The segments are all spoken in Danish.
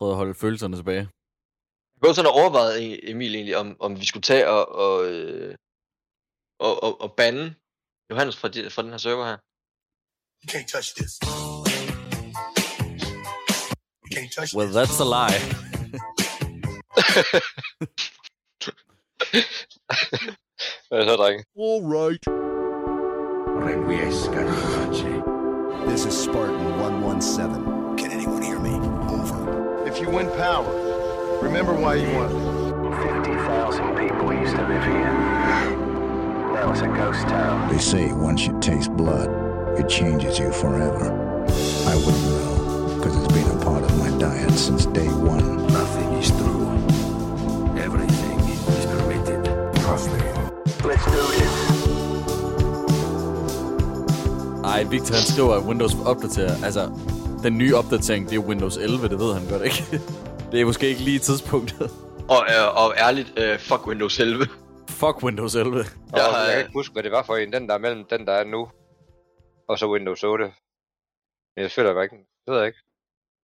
Prøvede at holde følelserne tilbage. Jeg går sådan og overvejet, E- Emil, egentlig, om, om vi skulle tage og, og, øh, og, og, og bande Johannes fra, de, fra den her server her. You can't touch this. You can't touch Well, this. that's a lie. Hvad så, drenge? All right. This is Spartan 117. If you win power, remember why you won. 50,000 people used to live here. Now it's a ghost town. They say once you taste blood, it changes you forever. I wouldn't know, because it's been a part of my diet since day one. Nothing is true. Everything is permitted. Trust me. Let's do this. Ej, Victor han skriver, at Windows opdaterer. Altså, den nye opdatering, det er Windows 11, det ved han godt, ikke? Det er måske ikke lige tidspunktet. Og, øh, og ærligt, øh, fuck Windows 11. Fuck Windows 11. Og Jeg jeg, har- jeg kan ikke huske, hvad det var for en. Den der er mellem den, der er nu, og så Windows 8. Men jeg føler jeg ikke. Det ved jeg ikke.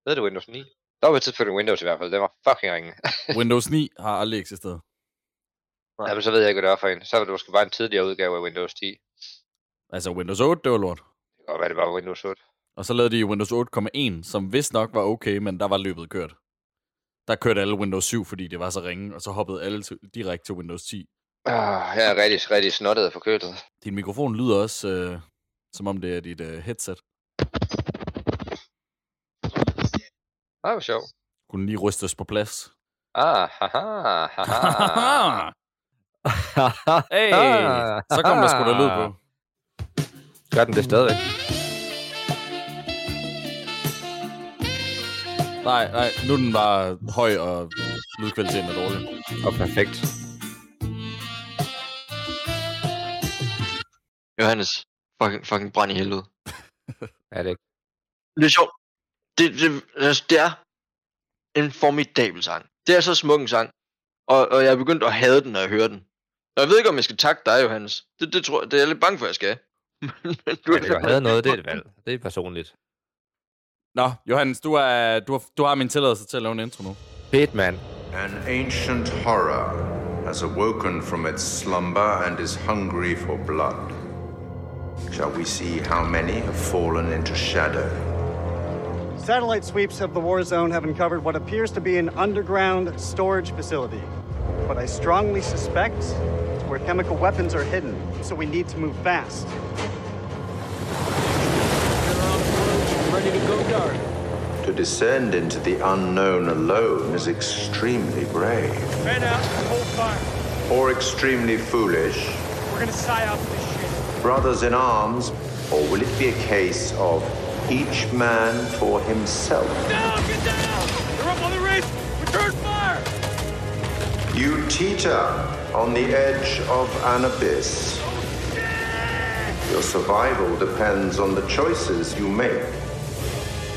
Ved det Windows 9? Der var tidspunkt Windows i hvert fald. Den var fucking ringe. Windows 9 har aldrig eksisteret. ja, men så ved jeg ikke, hvad det var for en. Så var det måske bare en tidligere udgave af Windows 10. Det Altså, Windows 8, det var lort. kan godt være, det var Windows 8. Og så lavede de Windows 8,1, som vist nok var okay, men der var løbet kørt. Der kørte alle Windows 7, fordi det var så ringe, og så hoppede alle til, direkte til Windows 10. Ah, jeg er rigtig, rigtig snottet og forkølet. Din mikrofon lyder også, øh, som om det er dit øh, headset. Ah, hvor sjovt. Kunne lige rystes på plads. Ah, haha, haha. hey, så kom der sgu da lyd på. Gør den det stadigvæk? Nej, nej, nu er den bare høj, og lydkvaliteten er dårlig. Og perfekt. Johannes, fucking, fucking brand i helvede. Er det ikke? Det er sjovt. Det, det, altså, det er en formidabel sang. Det er så smuk en sang. Og, og jeg er begyndt at hade den, når jeg hører den. Og jeg ved ikke, om jeg skal takke dig, Johannes. Det, det, tror, jeg- det er jeg lidt bange for, jeg skal. Men du Ja, det havde noget, det er et valg. Det er personligt. Nå, Johannes, du, er, du, har, du har min tilladelse til at lave en intro nu. Fedt, mand. An ancient horror has awoken from its slumber and is hungry for blood. Shall we see how many have fallen into shadow? Satellite sweeps of the war zone have uncovered what appears to be an underground storage facility. But I strongly suspect it's where chemical weapons are hidden, so we need to move fast. To descend into the unknown alone is extremely brave. Out, hold fire. Or extremely foolish. We're gonna psyop this shit. Brothers in arms, or will it be a case of each man for himself? Down, get down! They're up on the ridge! Return fire! You teeter on the edge of an abyss. Oh, Your survival depends on the choices you make.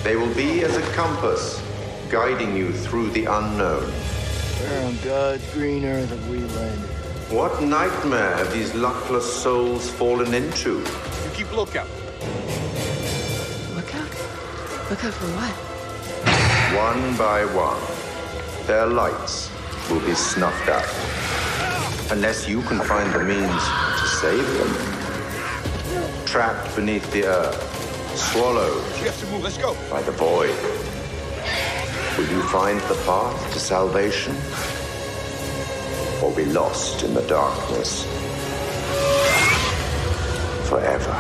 They will be as a compass, guiding you through the unknown. Where on God's green earth have we landed? What nightmare have these luckless souls fallen into? You keep lookout. Lookout? Lookout for what? One by one, their lights will be snuffed out. Unless you can find the means to save them. Trapped beneath the earth, swallowed We have to move, let's go. by the void. Will you find the path to salvation? Or be lost in the darkness forever?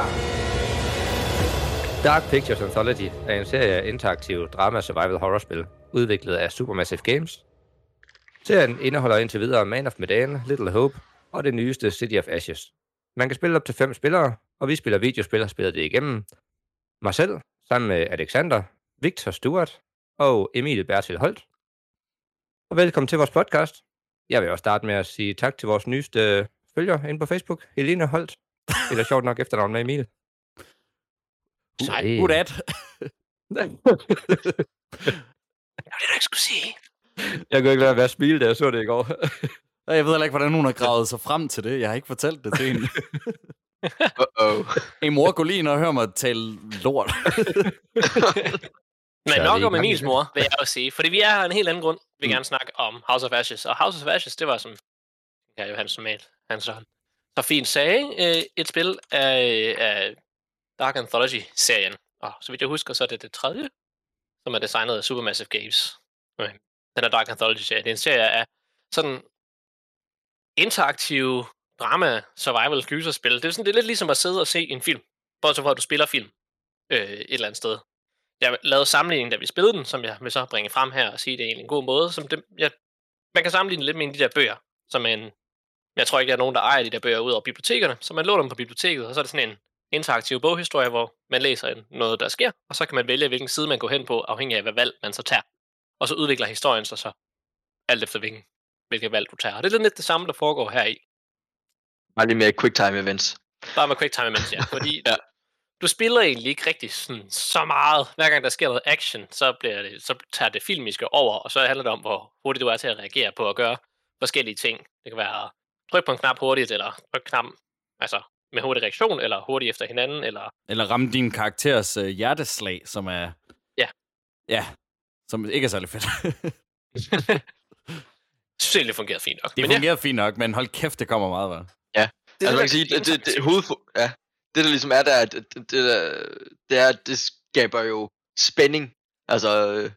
Dark Pictures Anthology er en serie af interaktive drama survival horror-spil, udviklet af Supermassive Games. Serien indeholder indtil videre Man of Medan, Little Hope og det nyeste City of Ashes. Man kan spille op til fem spillere, og vi spiller videospil og spiller det igennem. Mig selv, sammen med Alexander, Victor Stewart og Emil Bertil Holt. Og velkommen til vores podcast. Jeg vil også starte med at sige tak til vores nyeste følger inde på Facebook, Helene Holt. Eller sjovt nok efternavn med Emil. Nej, Sej. who that? Jeg kunne ikke lade være at smile, da jeg så det i går. Jeg ved heller ikke, hvordan hun har gravet sig frem til det. Jeg har ikke fortalt det til hende. Uh-oh. Hey mor, gå lige ind og hør mig tale lort. Men nok om Emils mor, vil jeg også sige. Fordi vi er her af en helt anden grund. Vi vil Mm. gerne snakke om House of Ashes. Og House of Ashes, det var som ja, Johannes normalt, han så, så fint sagde, øh, et spil af, af Dark Anthology-serien. Og så vidt jeg husker, så er det det tredje, som er designet af Supermassive Games. Den er Dark Anthology-serie. Det er en serie af sådan interaktive drama, survival, gyserspil. Det er, sådan, det er lidt ligesom at sidde og se en film. Bortset fra, at du spiller film øh, et eller andet sted. Jeg lavede sammenligningen, da vi spillede den, som jeg vil så bringe frem her og sige, det er egentlig en god måde. Som det, jeg, man kan sammenligne lidt med en af de der bøger, som en, jeg tror ikke, der er nogen, der ejer de der bøger ud over bibliotekerne, så man låner dem på biblioteket, og så er det sådan en interaktiv boghistorie, hvor man læser noget, der sker, og så kan man vælge, hvilken side man går hen på, afhængig af, hvad valg man så tager. Og så udvikler historien sig så, alt efter hvilken, hvilket valg du tager. Og det er lidt det samme, der foregår her i. Bare lige mere quick time events. Bare med quick time events, ja. Fordi ja. du spiller egentlig ikke rigtig sådan, så meget. Hver gang der sker noget action, så, bliver det, så tager det filmiske over, og så handler det om, hvor hurtigt du er til at reagere på at gøre forskellige ting. Det kan være at trykke på en knap hurtigt, eller trykke knappen altså, med hurtig reaktion, eller hurtigt efter hinanden, eller Eller ramme din karakteres øh, hjerteslag, som er... Ja. Ja, som ikke er særlig fedt. synes egentlig, det fungerede fint nok. det Men ja, fungerer fint nok, men hold kæft, det kommer meget værd. Ja, det, altså man kan sige, det, det, det, hovedfo- ja, det der ligesom er der, det, det, det, der, det er, at det skaber jo spænding. Altså, øh,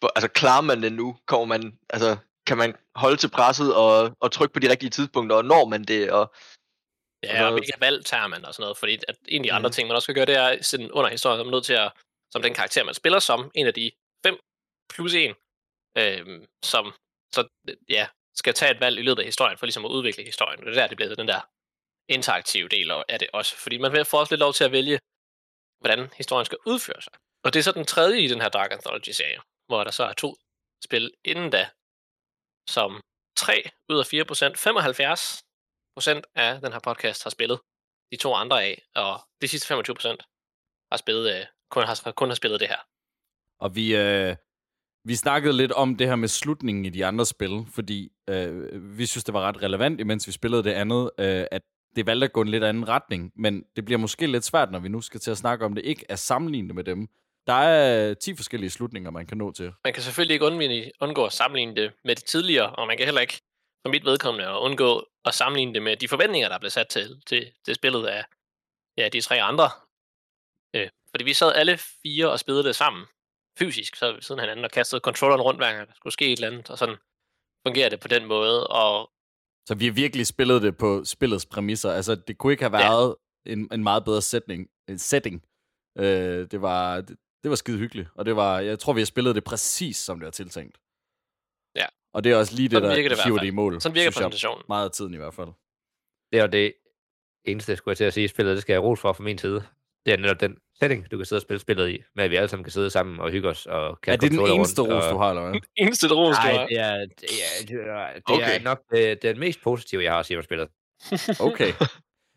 for, altså klarer man det nu? Kommer man, altså, kan man holde til presset og, og trykke på de rigtige tidspunkter, og når man det? Og, Ja, og hvilke valg tager man og sådan noget. Fordi at en af de andre Mhm. ting, man også skal gøre, det er sådan under historien, så er man nødt til at, som den karakter, man spiller som, en af de fem plus en, øhm, som så, ja, skal tage et valg i løbet af historien, for ligesom at udvikle historien. Og det er der, det bliver den der interaktive del af det også. Fordi man får også lidt lov til at vælge, hvordan historien skal udføre sig. Og det er så den tredje i den her Dark Anthology-serie, hvor der så er to spil inden da, som 3 ud af 4 procent, 75 procent af den her podcast har spillet de to andre af, og de sidste 25 procent har spillet, øh, kun, har, kun har spillet det her. Og vi, øh, vi snakkede lidt om det her med slutningen i de andre spil, fordi øh, vi synes, det var ret relevant, imens vi spillede det andet, øh, at det valgte at gå en lidt anden retning, men det bliver måske lidt svært, når vi nu skal til at snakke om det, ikke at sammenligne med dem. Der er øh, 10 forskellige slutninger, man kan nå til. Man kan selvfølgelig ikke undvinde, undgå at sammenligne det med det tidligere, og man kan heller ikke, for mit vedkommende, at undgå at sammenligne det med de forventninger, der blev sat til, til, til spillet af ja, de tre andre. Øh, fordi vi sad alle fire og spillede det sammen, fysisk, så ved siden af hinanden, og kastede controlleren rundt, hver gang der skulle ske et eller andet, og sådan fungerer det på den måde, og Så vi har virkelig spillet det på spillets præmisser. Altså, det kunne ikke have været ja. en, en meget bedre setting. En setting. Øh, det, var, det, det var skide hyggeligt. Og det var, jeg tror, vi har spillet det præcis, som det var tiltænkt. Ja. Og det er også lige det, Sådan der virker det hiver det i mål. Sådan virker præsentationen. Meget af tiden i hvert fald. Det er det eneste, skulle jeg til at sige, spillet, det skal jeg ros for fra min side. Det er netop den setting, du kan sidde og spille spillet i, med at vi alle sammen kan sidde sammen og hygge os. Og Er det den controller eneste rundt, ros, og... du har, eller hvad? eneste ros, du Nej, har. det er, det er, det er, det Okay. er nok det, det er den mest positive, jeg har at sige om spillet. Okay.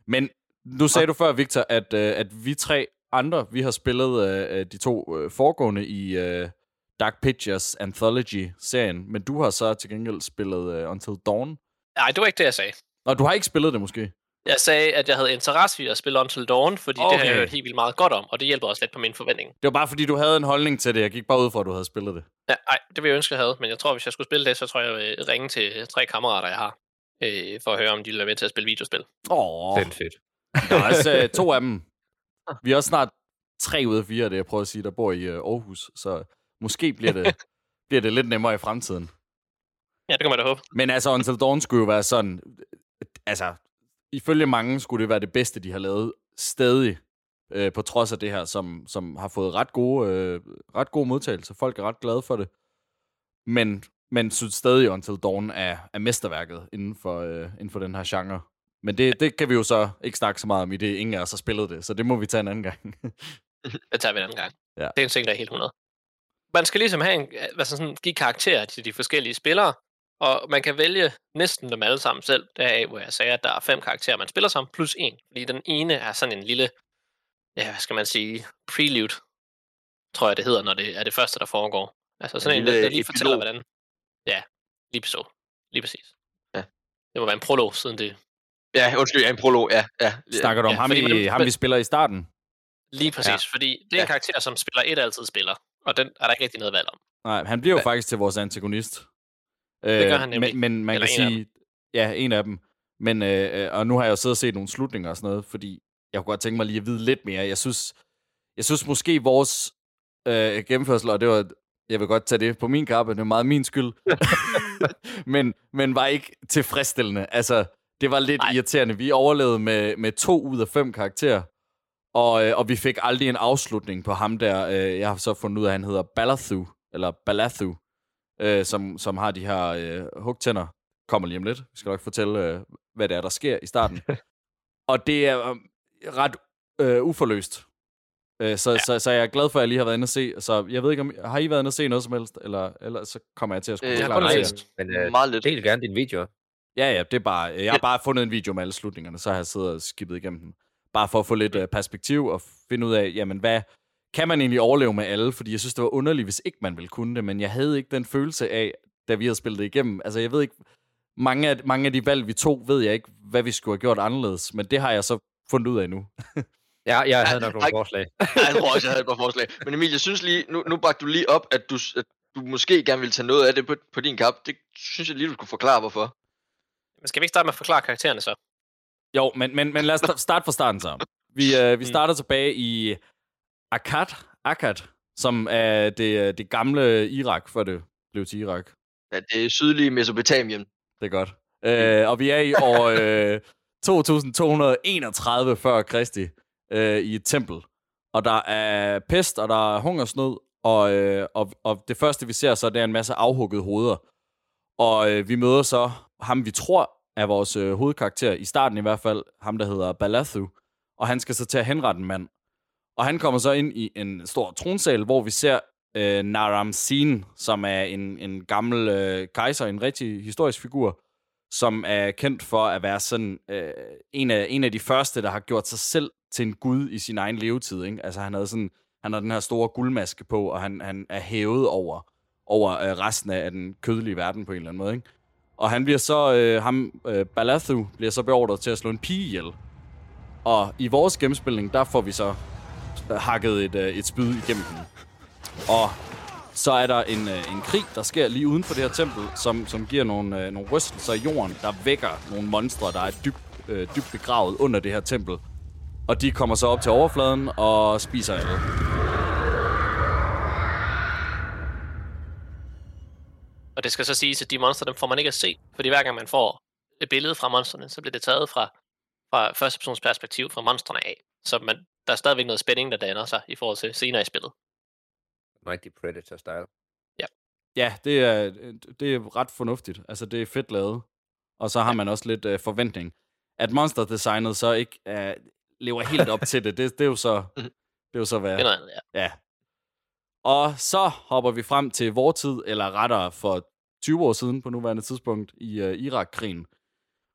Men nu sagde du før, Victor, at, øh, at vi tre andre, vi har spillet øh, øh, de to øh, foregående i øh, Dark Pictures Anthology-serien, men du har så til gengæld spillet øh, Until Dawn. Nej, det var ikke det, jeg sagde. Og du har ikke spillet det måske? Jeg sagde, at jeg havde interesse i at spille Until Dawn, fordi okay. det har jeg hørt helt vildt meget godt om, og det hjælper også lidt på min forventning. Det var bare fordi, du havde en holdning til det. Jeg gik bare ud fra, at du havde spillet det. Ja, ej, det vil jeg ønske, jeg havde, men jeg tror, hvis jeg skulle spille det, så tror jeg, jeg vil ringe til tre kammerater, jeg har, øh, for at høre, om de vil være med til at spille videospil. Åh, Sindssygt. der er også øh, to af dem. Vi er også snart tre ud af fire det, jeg prøver at sige, der bor i øh, Aarhus. Så måske bliver det, bliver det lidt nemmere i fremtiden. Ja, det kan man da håbe. Men altså, Until Dawn skulle jo være sådan... Altså, ifølge mange skulle det være det bedste, de har lavet stadig. Øh, på trods af det her, som, som har fået ret gode, øh, ret gode modtagelser. Folk er ret glade for det. Men, men synes stadig, Until Dawn er, er mesterværket inden for, øh, inden for den her genre. Men det, det kan vi jo så ikke snakke så meget om i det. Ingen af os har spillet det, så det må vi tage en anden gang. Det tager vi en anden gang. Ja. Det er en ting, der er helt 100. Man skal ligesom have en, altså sådan, give karakterer til de forskellige spillere, og man kan vælge næsten dem alle sammen selv, deraf hvor jeg sagde, at der er fem karakterer, man spiller sammen, plus en. Fordi den ene er sådan en lille, ja, hvad skal man sige, prelude, tror jeg det hedder, når det er det første, der foregår. Altså sådan en, En der, lille der lige fortæller, epilog. hvordan... Ja, lige så. Lige præcis. Ja. Det må være en prolog, siden det... Ja, undskyld, ja, en prolog, ja. ja. Snakker du om Ja, ham, man- ham, vi spiller i starten? Lige præcis, ja. fordi det er en Ja. karakter, som spiller et altid spiller. Og den er der ikke rigtig noget valg om. Nej, han bliver jo faktisk til vores antagonist. Det gør Øh, han nemlig. Men, men man Eller kan sige, ja, en af dem. Men, øh, øh, og nu har jeg jo siddet og set nogle slutninger og sådan noget, fordi jeg kunne godt tænke mig lige at vide lidt mere. Jeg synes, jeg synes måske vores øh, gennemførsel, og det var, jeg vil godt tage det på min kappe, det er meget min skyld, men, men var ikke tilfredsstillende. Altså, det var lidt Ej. irriterende. Vi overlevede med, med to ud af fem karakterer, og, øh, og vi fik aldrig en afslutning på ham der. Øh, jeg har så fundet ud af, at han hedder Balathu, eller Balathu, øh, som, som har de her øh, hugtænder. Kommer lige om lidt. Vi skal nok fortælle, øh, hvad det er, der sker i starten. og det er øh, ret øh, uforløst. Øh, så, ja. så, så jeg er glad for, at jeg lige har været inde og se. Så jeg ved ikke, om har I været inde og se noget som helst? Eller, eller så kommer jeg til at skulle Øh, forklare jeg har det. kun læst. Men øh, Meget lidt. del gerne din video. Ja, ja, det er bare... Jeg har bare fundet en video med alle slutningerne, så har jeg siddet og skippet igennem den. Bare for at få lidt uh, perspektiv og finde ud af, jamen hvad... Kan man egentlig overleve med alle? Fordi jeg synes, det var underligt, hvis ikke man ville kunne det, men jeg havde ikke den følelse af, da vi havde spillet det igennem. Altså, jeg ved ikke... Mange af, mange af de valg, vi tog, ved jeg ikke, hvad vi skulle have gjort anderledes, men det har jeg så fundet ud af nu. Ja, jeg havde nok nogle forslag. Ja, jeg tror også, jeg havde et par forslag. Men Emil, jeg synes lige, nu, nu bragte du lige op, at du, at du måske gerne ville tage noget af det på, på din kap. Det synes jeg lige, du skulle forklare, hvorfor. Men skal vi ikke starte med at forklare karaktererne så? Jo, men, men, men lad os sta- starte fra starten så. Vi, øh, vi starter tilbage i Akkad, Akkad, som er det, øh, det gamle Irak, før det blev til Irak. Ja, det er sydlige Mesopotamien. Det er godt. Øh, og vi er i år øh, 2231 før Kristi øh, i et tempel. Og der er pest, og der er hungersnød, og, øh, og, og det første, vi ser så, det er en masse afhuggede hoveder. Og øh, vi møder så ham, vi tror er vores øh, hovedkarakter, i starten i hvert fald, ham der hedder Balathu. Og han skal så til at henrette en mand. Og han kommer så ind i en stor tronsal, hvor vi ser øh, Naram Sin, som er en, en gammel øh, kejser, en rigtig historisk figur, som er kendt for at være sådan øh, en, af, en af de første, der har gjort sig selv til en gud i sin egen levetid. Ikke? Altså han havde sådan, han har den her store guldmaske på, og han, han er hævet over, over øh, resten af den kødelige verden på en eller anden måde. Ikke? Og han bliver så, øh, ham, øh, Balathu, bliver så beordret til at slå en pige ihjel. Og i vores gennemspilning, der får vi så Øh, hakket et, øh, et spyd igennem den. Og så er der en, øh, en krig, der sker lige uden for det her tempel, som, som giver nogle, øh, nogle rystelser i jorden, der vækker nogle monstre, der er dybt, øh, dybt begravet under det her tempel. Og de kommer så op til overfladen og spiser alle. Og det skal så siges, at de monstre, dem får man ikke at se. Fordi hver gang man får et billede fra monstrene, så bliver det taget fra, fra første persons perspektiv fra monstrene af. Så man, der er stadigvæk noget spænding, der danner sig i forhold til senere i spillet. Rigtig Predator-style. Ja, det er, det er ret fornuftigt. Altså, det er fedt lavet. Og så har man også lidt øh, forventning. At monster-designet så ikke øh, lever helt op til det, det, det er jo så, det er jo så hvad... Det er ja. Ja. Og så hopper vi frem til vor tid, eller rettere for 20 år siden på nuværende tidspunkt, i uh, Irak-krigen.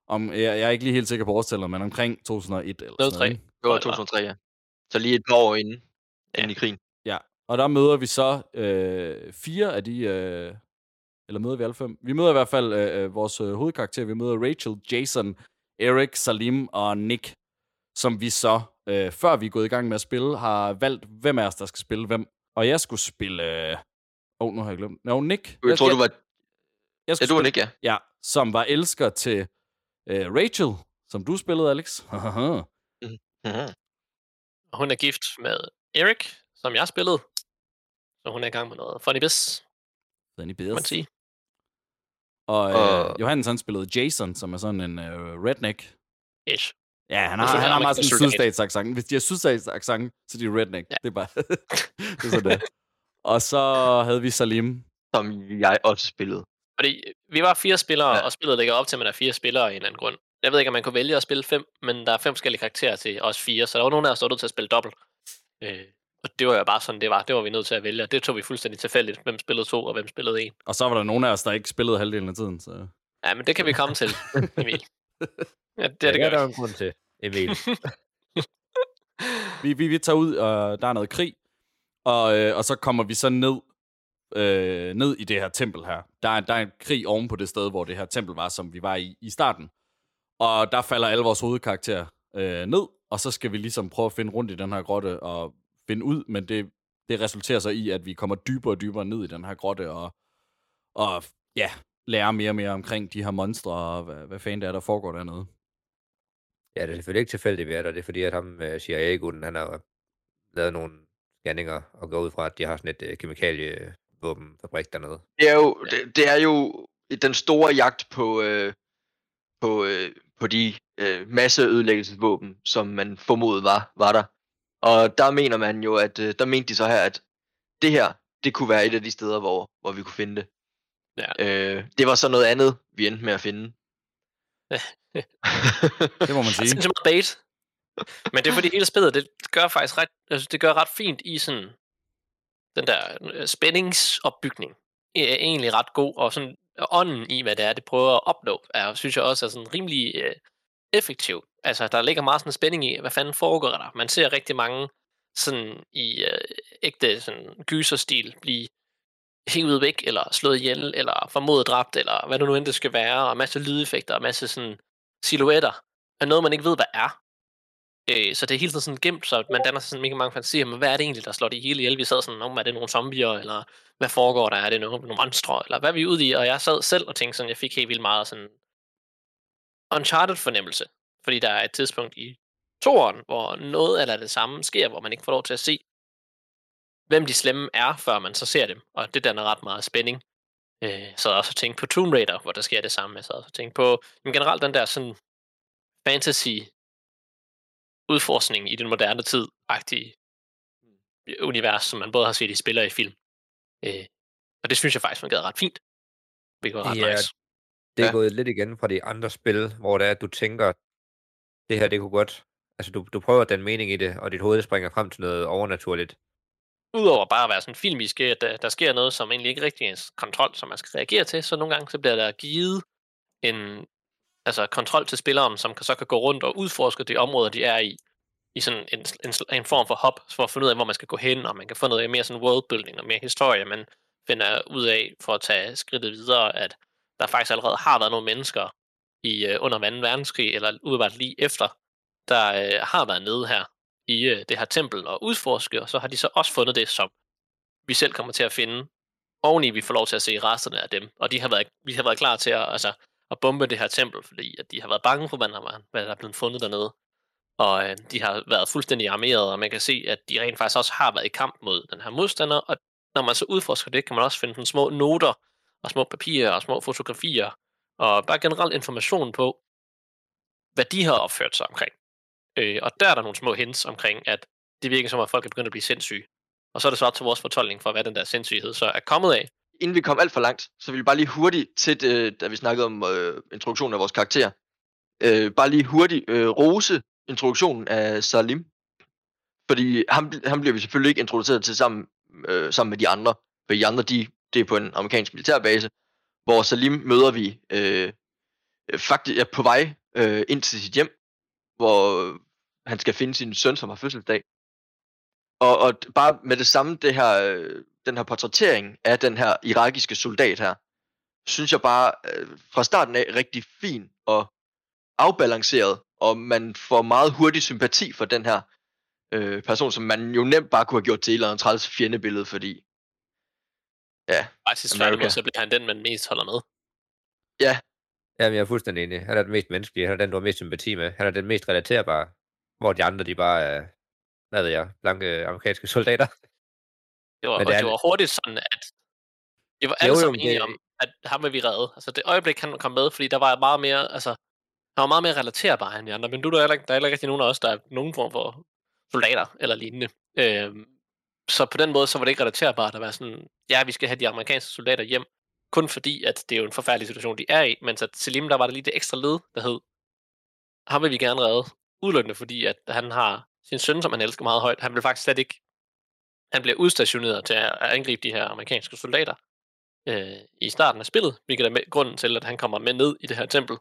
Om, jeg, jeg er ikke lige helt sikker på årstallet, men omkring 2001 eller sådan 03. noget. Det var 2003, ja. Så lige et par år inden, inden i krigen. Ja, og der møder vi så øh, fire af de... Øh, eller møder vi alle fem? Vi møder i hvert fald øh, øh, vores øh, hovedkarakter. Vi møder Rachel, Jason, Eric, Salim og Nick, som vi så, øh, før vi er gået i gang med at spille, har valgt, hvem af os, der skal spille hvem. Og jeg skulle spille... Åh, øh... oh, nu har jeg glemt. Nå, Nick. Jeg tror, du var... Jeg Ja, du var Nick, ja. Ja, som var elsker til øh, Rachel, som du spillede, Alex. Og hun er gift med Eric, som jeg spillede. Så hun er i gang med noget funny biz, Danny kan man sige. Og øh, Og- Johannes, han spillede Jason, som er sådan en øh, redneck. Ish. Ja, han er har, han har meget sådan en sydstatsaccent. Hvis de har sydstatsaccent, så er de redneck. Ja. Det er bare... det er sådan det. Og så havde vi Salim. Som jeg også spillede. Fordi vi var fire spillere, ja. og spillet ligger op til, at man er fire spillere af en eller anden grund. Jeg ved ikke, om man kunne vælge at spille fem, men der er fem forskellige karakterer til os fire, så der var nogen af os, der var nødt til at spille dobbelt. Øh, og det var jo bare sådan, det var. Det var vi nødt til at vælge, og det tog vi fuldstændig tilfældigt, hvem spillede to, og hvem spillede en. Og så var der nogle af os, der ikke spillede halvdelen af tiden. Så. Ja, men det kan vi komme til, Emil. Ja, det, er det er gør der en grund til, Emil. Vi, vi, vi tager ud, og der er noget krig. Og, øh, og så kommer vi så ned, øh, ned i det her tempel her. Der er, der er en krig oven på det sted, hvor det her tempel var, som vi var i i starten. Og der falder alle vores hovedkarakterer øh, ned, og så skal vi ligesom prøve at finde rundt i den her grotte og finde ud, men det, det resulterer så i, at vi kommer dybere og dybere ned i den her grotte, og, og ja, lærer mere og mere omkring de her monstre, og hvad, hvad fanden det er, der foregår dernede. Ja, det er selvfølgelig ikke tilfældigt ved det, det er fordi, at ham uh, CIA-gutten, han har lavet nogle scanninger og går ud fra, at de har sådan et uh, kemikalievåbenfabrik dernede. Det er jo, det, det er jo den store jagt på, øh, på, øh, på de øh, masseødelæggelsesvåben, som man formodet var, var der. Og der mener man jo, at øh, der mente de så her, at det her, det kunne være et af de steder, hvor, hvor vi kunne finde det. Ja. Øh, det var så noget andet, vi endte med at finde. Det må man sige. Sindssygt meget bait. Men det er fordi hele spillet, det gør faktisk ret, altså det gør ret fint i sådan den der øh, spændingsopbygning er egentlig ret god, og sådan ånden i, hvad det er, det prøver at opnå, er, synes jeg også er sådan rimelig øh, effektiv. Altså, der ligger meget sådan en spænding i, hvad fanden foregår der? Man ser rigtig mange sådan i øh, ægte sådan gyserstil blive hævet væk, eller slået ihjel, eller formodet dræbt, eller hvad det nu end det skal være, og masse lydeffekter, og masse sådan silhuetter, af noget, man ikke ved, hvad er. Øh, så det er hele tiden sådan gemt, så man danner sådan mega mange fantasier, men hvad er det egentlig, der slår det hele ihjel? Vi sad sådan, om er det nogle zombier, eller hvad foregår der? Er det nogle, nogle monstre, eller hvad er vi ude i? Og jeg sad selv og tænkte sådan, jeg fik helt vildt meget sådan Uncharted fornemmelse, fordi der er et tidspunkt i toeren, hvor noget eller det samme sker, hvor man ikke får lov til at se, hvem de slemme er, før man så ser dem, og det danner ret meget spænding. Øh, så jeg også tænkt på Tomb Raider, hvor der sker det samme. Jeg sad også tænkt på men generelt den der sådan fantasy udforskning i den moderne tid-agtige univers, som man både har set i spil og i film. Øh, og det synes jeg faktisk fungerede ret fint. Det var ret Ja, nice. Det er Ja. gået lidt igen fra de andre spil, hvor det er, at du tænker, det her, det kunne godt... Altså, du, du prøver den mening i det, og dit hoved springer frem til noget overnaturligt. Udover bare at være sådan filmisk, at der, der sker noget, som egentlig ikke rigtig er ens kontrol, som man skal reagere til, så nogle gange så bliver der givet en altså kontrol til spilleren, som kan, så kan gå rundt og udforske de områder, de er i, i sådan en, en, en form for hop, for at finde ud af, hvor man skal gå hen, og man kan få noget mere sådan worldbuilding og mere historie, man finder ud af for at tage skridtet videre, at der faktisk allerede har været nogle mennesker i øh, under 2. verdenskrig, eller udebart lige efter, der øh, har været nede her i øh, det her tempel og udforske, og så har de så også fundet det, som vi selv kommer til at finde, oveni vi får lov til at se resterne af dem. Og de har været, vi har været klar til at, altså, at bombe det her tempel, fordi at de har været bange for, hvad der, hvad der er blevet fundet dernede. Og øh, de har været fuldstændig armeret, og man kan se, at de rent faktisk også har været i kamp mod den her modstander, og når man så udforsker det, kan man også finde sådan små noter, og små papirer, og små fotografier, og bare generelt information på, hvad de har opført sig omkring. Øh, og der er der nogle små hints omkring, at det virker som, at folk er begyndt at blive sindssyge. Og så er det så op til vores fortolkning for, hvad den der sindssyghed så er kommet af. Inden vi kom alt for langt, så vil vi bare lige hurtigt til, det, øh, da vi snakkede om øh, introduktionen af vores karakter, øh, bare lige hurtigt øh, rose introduktionen af Salim. Fordi ham, ham bliver vi selvfølgelig ikke introduceret til sammen, øh, sammen med de andre. For de andre, de, det er på en amerikansk militærbase, hvor Salim møder vi øh, øh faktisk er på vej øh, ind til sit hjem, hvor øh, han skal finde sin søn, som har fødselsdag. Og, og bare med det samme, det her, øh, den her portrættering af den her irakiske soldat her, synes jeg bare øh, fra starten af rigtig fin og afbalanceret, og man får meget hurtig sympati for den her øh, person, som man jo nemt bare kunne have gjort til et eller andet træls fjendebillede, fordi ja, Faktisk America. tværtimod, så bliver han den, man mest holder med. ja, Jamen, jeg er fuldstændig enig. Han er den mest menneskelige. Han er den, du har mest sympati med. Han er den mest relaterbare. Hvor de andre, de bare er, hvad ved jeg, blanke amerikanske soldater. Det var, Men og det er det var hurtigt sådan, at vi var Jo, alle jo, sammen men enige det- om, at ham vil vi redde. Altså det øjeblik, han kom med, fordi der var meget mere, altså, han var meget mere relaterbar end de andre, men du der er heller ikke, der er heller ikke rigtig nogen af os, der er nogen form for soldater eller lignende. Øhm, så på den måde, så var det ikke relaterbart at være sådan, ja, vi skal have de amerikanske soldater hjem, kun fordi, at det er jo en forfærdelig situation, de er i, mens at Selim, der var der lige det ekstra led, der hed, ham vil vi gerne redde, udelukkende fordi, at han har sin søn, som han elsker meget højt, han vil faktisk slet ikke, han bliver udstationeret til at at angribe de her amerikanske soldater øh, i starten af spillet, hvilket er med, grunden til, at han kommer med ned i det her tempel.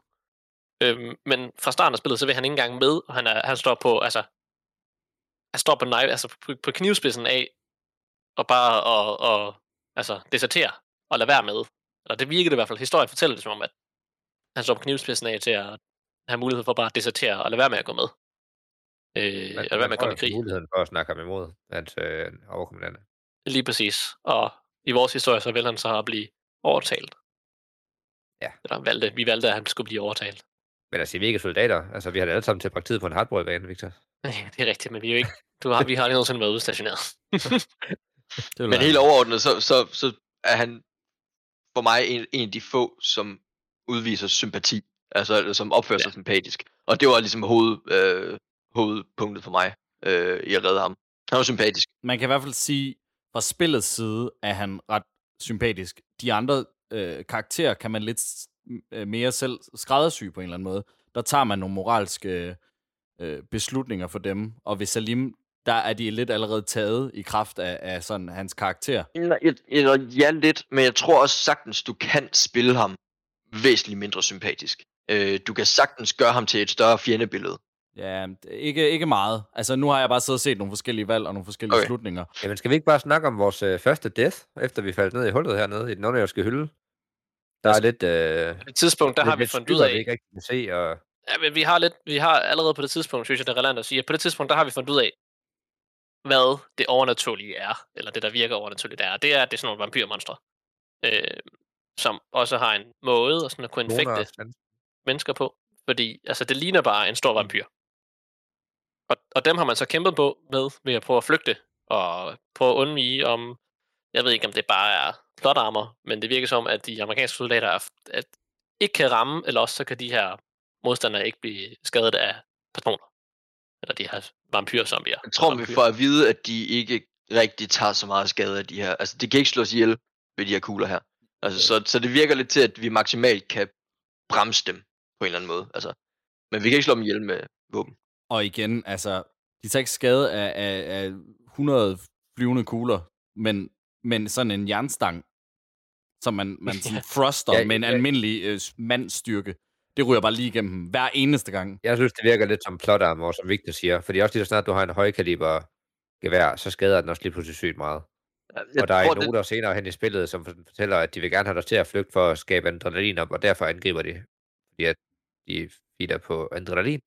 Øhm, men fra starten af spillet, så vil han ikke engang med, og han, er, han står på, altså, han står på, knife, altså på, på knivspidsen af, og bare og, og, altså, desertere, og lade være med. Eller det virkede i hvert fald, historien fortæller det som om, at han står på knivspidsen af til at have mulighed for bare at desertere, og lade være med at gå med. Øh, Man, eller være med at komme i krig. muligheden for at snakke ham imod, hans øh, overkommandante. Lige præcis. Og i vores historie, så vil han så at blive overtalt. Ja. Eller valgte, vi valgte, at han skulle blive overtalt. Men altså, vi er ikke soldater. Altså, vi har da alle sammen til praktiet på en hardboy-bane, Victor. Ja, det er rigtigt, men vi er jo ikke... Du har, vi har aldrig nogensinde været udstationeret. Det Men helt overordnet, så, så, så er han for mig en, en af de få, som udviser sympati. Altså, som opfører sig sympatisk. Og det var ligesom hoved, øh, hovedpunktet for mig øh, i at redde ham. Han var sympatisk. man kan i hvert fald sige, fra spillets side er han ret sympatisk. De andre øh, karakterer kan man lidt mere selv skræddersy på en eller anden måde. Der tager man nogle moralske øh, beslutninger for dem, og ved Salim, der er de lidt allerede taget i kraft af, af sådan hans karakter. Nej, jeg- Eller ja, lidt, men jeg tror også sagtens, du kan spille ham væsentligt mindre sympatisk. Øh, du kan sagtens gøre ham til et større fjendebillede. Ja, ikke, ikke meget. Altså, nu har jeg bare siddet og set nogle forskellige valg og nogle forskellige okay. Okay. slutninger. Jamen, skal vi ikke bare snakke om vores øh, første death, efter vi faldt ned i hullet hernede i den underjordiske hylde? Der er lidt... Øh, På et tidspunkt, der har vi fundet ud af... vi ikke rigtig kan se, og Ja, men vi har lidt, vi har allerede på det tidspunkt, synes jeg, det er relevant at sige, at på det tidspunkt, der har vi fundet ud af, hvad det overnaturlige er, eller det, der virker overnaturligt er. Det er, at det er sådan nogle vampyrmonstre, øh, som også har en måde at, sådan at kunne infekte mennesker. mennesker på. Fordi altså, det ligner bare en stor vampyr. Og, og dem har man så kæmpet på med ved at prøve at flygte, og prøve at undvige om, jeg ved ikke, om det bare er plotarmer, men det virker som, at de amerikanske soldater er, at ikke kan ramme, eller også så kan de her modstandere ikke blive skadet af patroner. Eller de her vampyrzombier. Jeg tror, vi får at vide, at de ikke rigtig tager så meget skade af de her. Altså, det kan ikke slås ihjel ved de her kugler her. Altså, så, så det virker lidt til, at vi maksimalt kan bremse dem på en eller anden måde. Altså, men vi kan ikke slå dem ihjel med våben. Og igen, altså, de tager ikke skade af, af, af 100 flyvende kugler, men, men sådan en jernstang, som man, man sådan froster Ja, ja, med en ja. almindelig øh, mandsstyrke, det ryger bare lige igennem hver eneste gang. jeg synes, det virker lidt som plotarmor, som Victor siger. Fordi også lige så snart du har en højkaliber gevær, så skader den også lige pludselig sygt meget. Jeg og der er tror, noter senere hen i spillet, som fortæller, at de vil gerne have dig til at flygte for at skabe adrenalin op, og derfor angriber de, fordi at de feeder på adrenalin.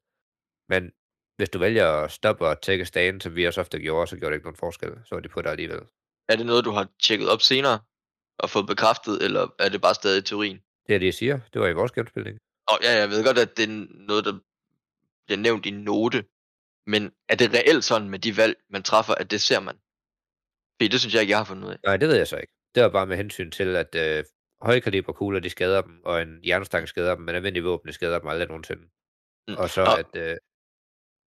Men hvis du vælger at stoppe og a stand, som vi også ofte gjorde, så gjorde det ikke nogen forskel. Så var de på dig alligevel. Er det noget, du har tjekket op senere og fået bekræftet, eller er det bare stadig teorien? Det er det, jeg siger. Det var i vores gennemspilning. Og ja, jeg ved godt, at det er noget, der bliver nævnt i note, men er det reelt sådan med de valg, man træffer, at det ser man? Fordi det synes jeg ikke, jeg har fundet ud af. Nej, det ved jeg så ikke. Det var bare med hensyn til, at øh, højkaliberkugler, de skader dem, og en jernstang skader dem, men almindelige våben, de skader dem aldrig nogensinde. Mm. Og så Og- at... Øh,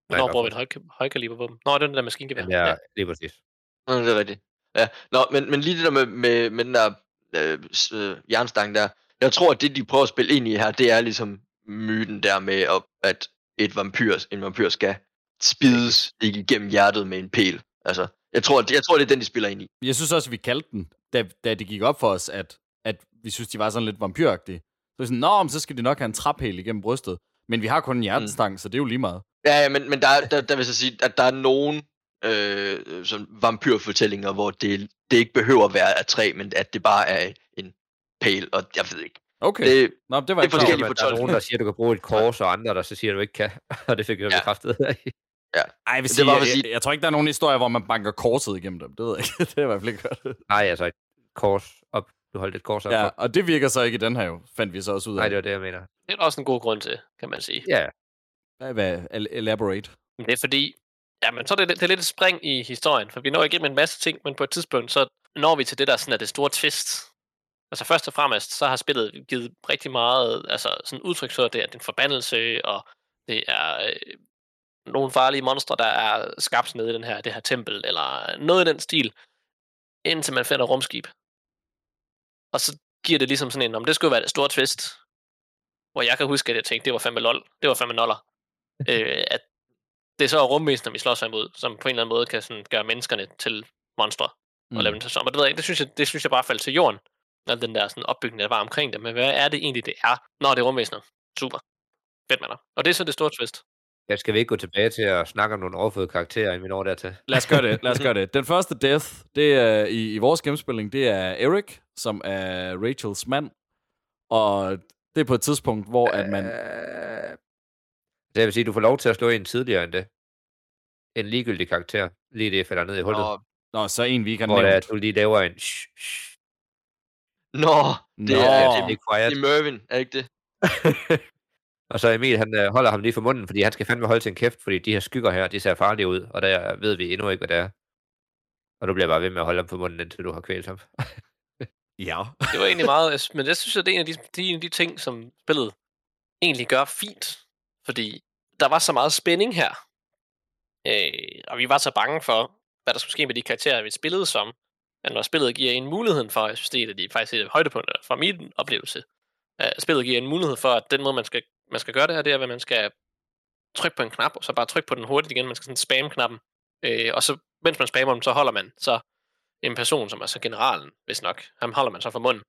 Hvornår bruger vi et høj, højkalibervåben? Nå, det er den der maskingevær. den der, lige præcis. Nå, det er rigtigt. Ja, Nå, men, men lige det der med, med, med den der øh, øh, jernstang der, jeg tror, at det, de prøver at spille ind i her, det er ligesom myten der med, at, et vampyr, en vampyr skal spides ikke igennem hjertet med en pæl. Altså, jeg tror, jeg tror, det er den, de spiller ind i. Jeg synes også, at vi kaldte den, da, da det gik op for os, at, at vi synes, de var sådan lidt vampyragtige. Så vi sådan, nå, men så skal de nok have en traphæl igennem brystet. Men vi har kun en hjertestang, mm. så det er jo lige meget. Ja, ja men, men der, er- der, der vil jeg sige, at der er nogen øh, sådan vampyrfortællinger, hvor det, det ikke behøver at være af træ, men at det bare er en pæl, og jeg ved ikke. Okay. Det, Nå, det var det er klar forskellige Men der er nogen, der siger, at du kan bruge et kors, og andre, der så siger, at du ikke kan. Og det fik jeg Ja. bekræftet af. Ej, jeg vil Det sige, var jeg, at jeg, sige- jeg, tror ikke, der er nogen historier, hvor man banker korset igennem dem. Det ved jeg ikke. det er i hvert fald ikke hørt. Nej, altså et kors op. Du holdt et kors op. Ja, Ja. og det virker så ikke i den her jo, fandt vi så også ud af. Nej, det var det, jeg mener. Det er også en god grund til, kan man sige. Ja, Hvad, hvad, el- elaborate. Det er fordi, ja, men så er det, det er lidt et spring i historien, for vi når igennem en masse ting, men på et tidspunkt, så når vi til det der sådan er det store twist. Altså først og fremmest, så har spillet givet rigtig meget altså sådan udtryk for, at det er en forbandelse, og det er øh, nogle farlige monstre, der er skabt nede i den her, det her tempel, eller noget i den stil, indtil man finder rumskib. Og så giver det ligesom sådan en, om det skulle være det store twist, hvor jeg kan huske, at jeg tænkte, det var fandme lol, det var fandme noller. øh, at det er så rumvæsener, vi slås imod, som på en eller anden måde kan sådan gøre menneskerne til monstre og lave dem til sommer. Det ved jeg ikke, det synes jeg, det synes jeg bare faldt til jorden, al den der sådan opbygning, der var omkring det. Men hvad er det egentlig, det er, når det er rumvæsener? Super. Fedt, mander. Og det er så det store twist. jeg skal vi ikke gå tilbage til at snakke om nogle overfødte karakterer, inden vi når dertil. Lad os gøre det, lad os gøre det. Den første death, det er i, i vores gennemspilling, det er Eric, som er Rachels mand. Og det er på et tidspunkt, hvor at man... Øh, det vil sige, at du får lov til at slå en tidligere end det. En ligegyldig karakter, lige det falder ned i hullet. Og Nå, så en, vi ikke har hvor det er, at du lige laver en... Shh, shh. Nå, det Nå. er, Det er det, ikke quiet. det er Mervin, er ikke det? Og så Emil, han øh, holder ham lige for munden, fordi han skal fandme holde sin kæft, fordi de her skygger her, de ser farlige ud, og der ved vi endnu ikke, hvad det er. Og du bliver bare ved med at holde ham for munden, indtil du har kvælt ham. Ja. Det var egentlig meget, men jeg synes, at det er en af de, de, en af de ting, som spillet egentlig gør fint. Fordi der var så meget spænding her. Øh, og vi var så bange for, hvad der skulle ske med de karakterer, vi spillede som. Men når spillet giver en muligheden for, jeg synes, det er de faktisk et af højdepunkter fra min oplevelse. Uh, spillet giver en mulighed for, at den måde, man skal, man skal gøre det her, det er, at man skal trykke på en knap, og så bare trykke på den hurtigt igen. Man skal sådan spamme knappen. Øh, og så, mens man spammer den, så holder man så en person, som er så generalen, hvis nok. Ham holder man så for munden.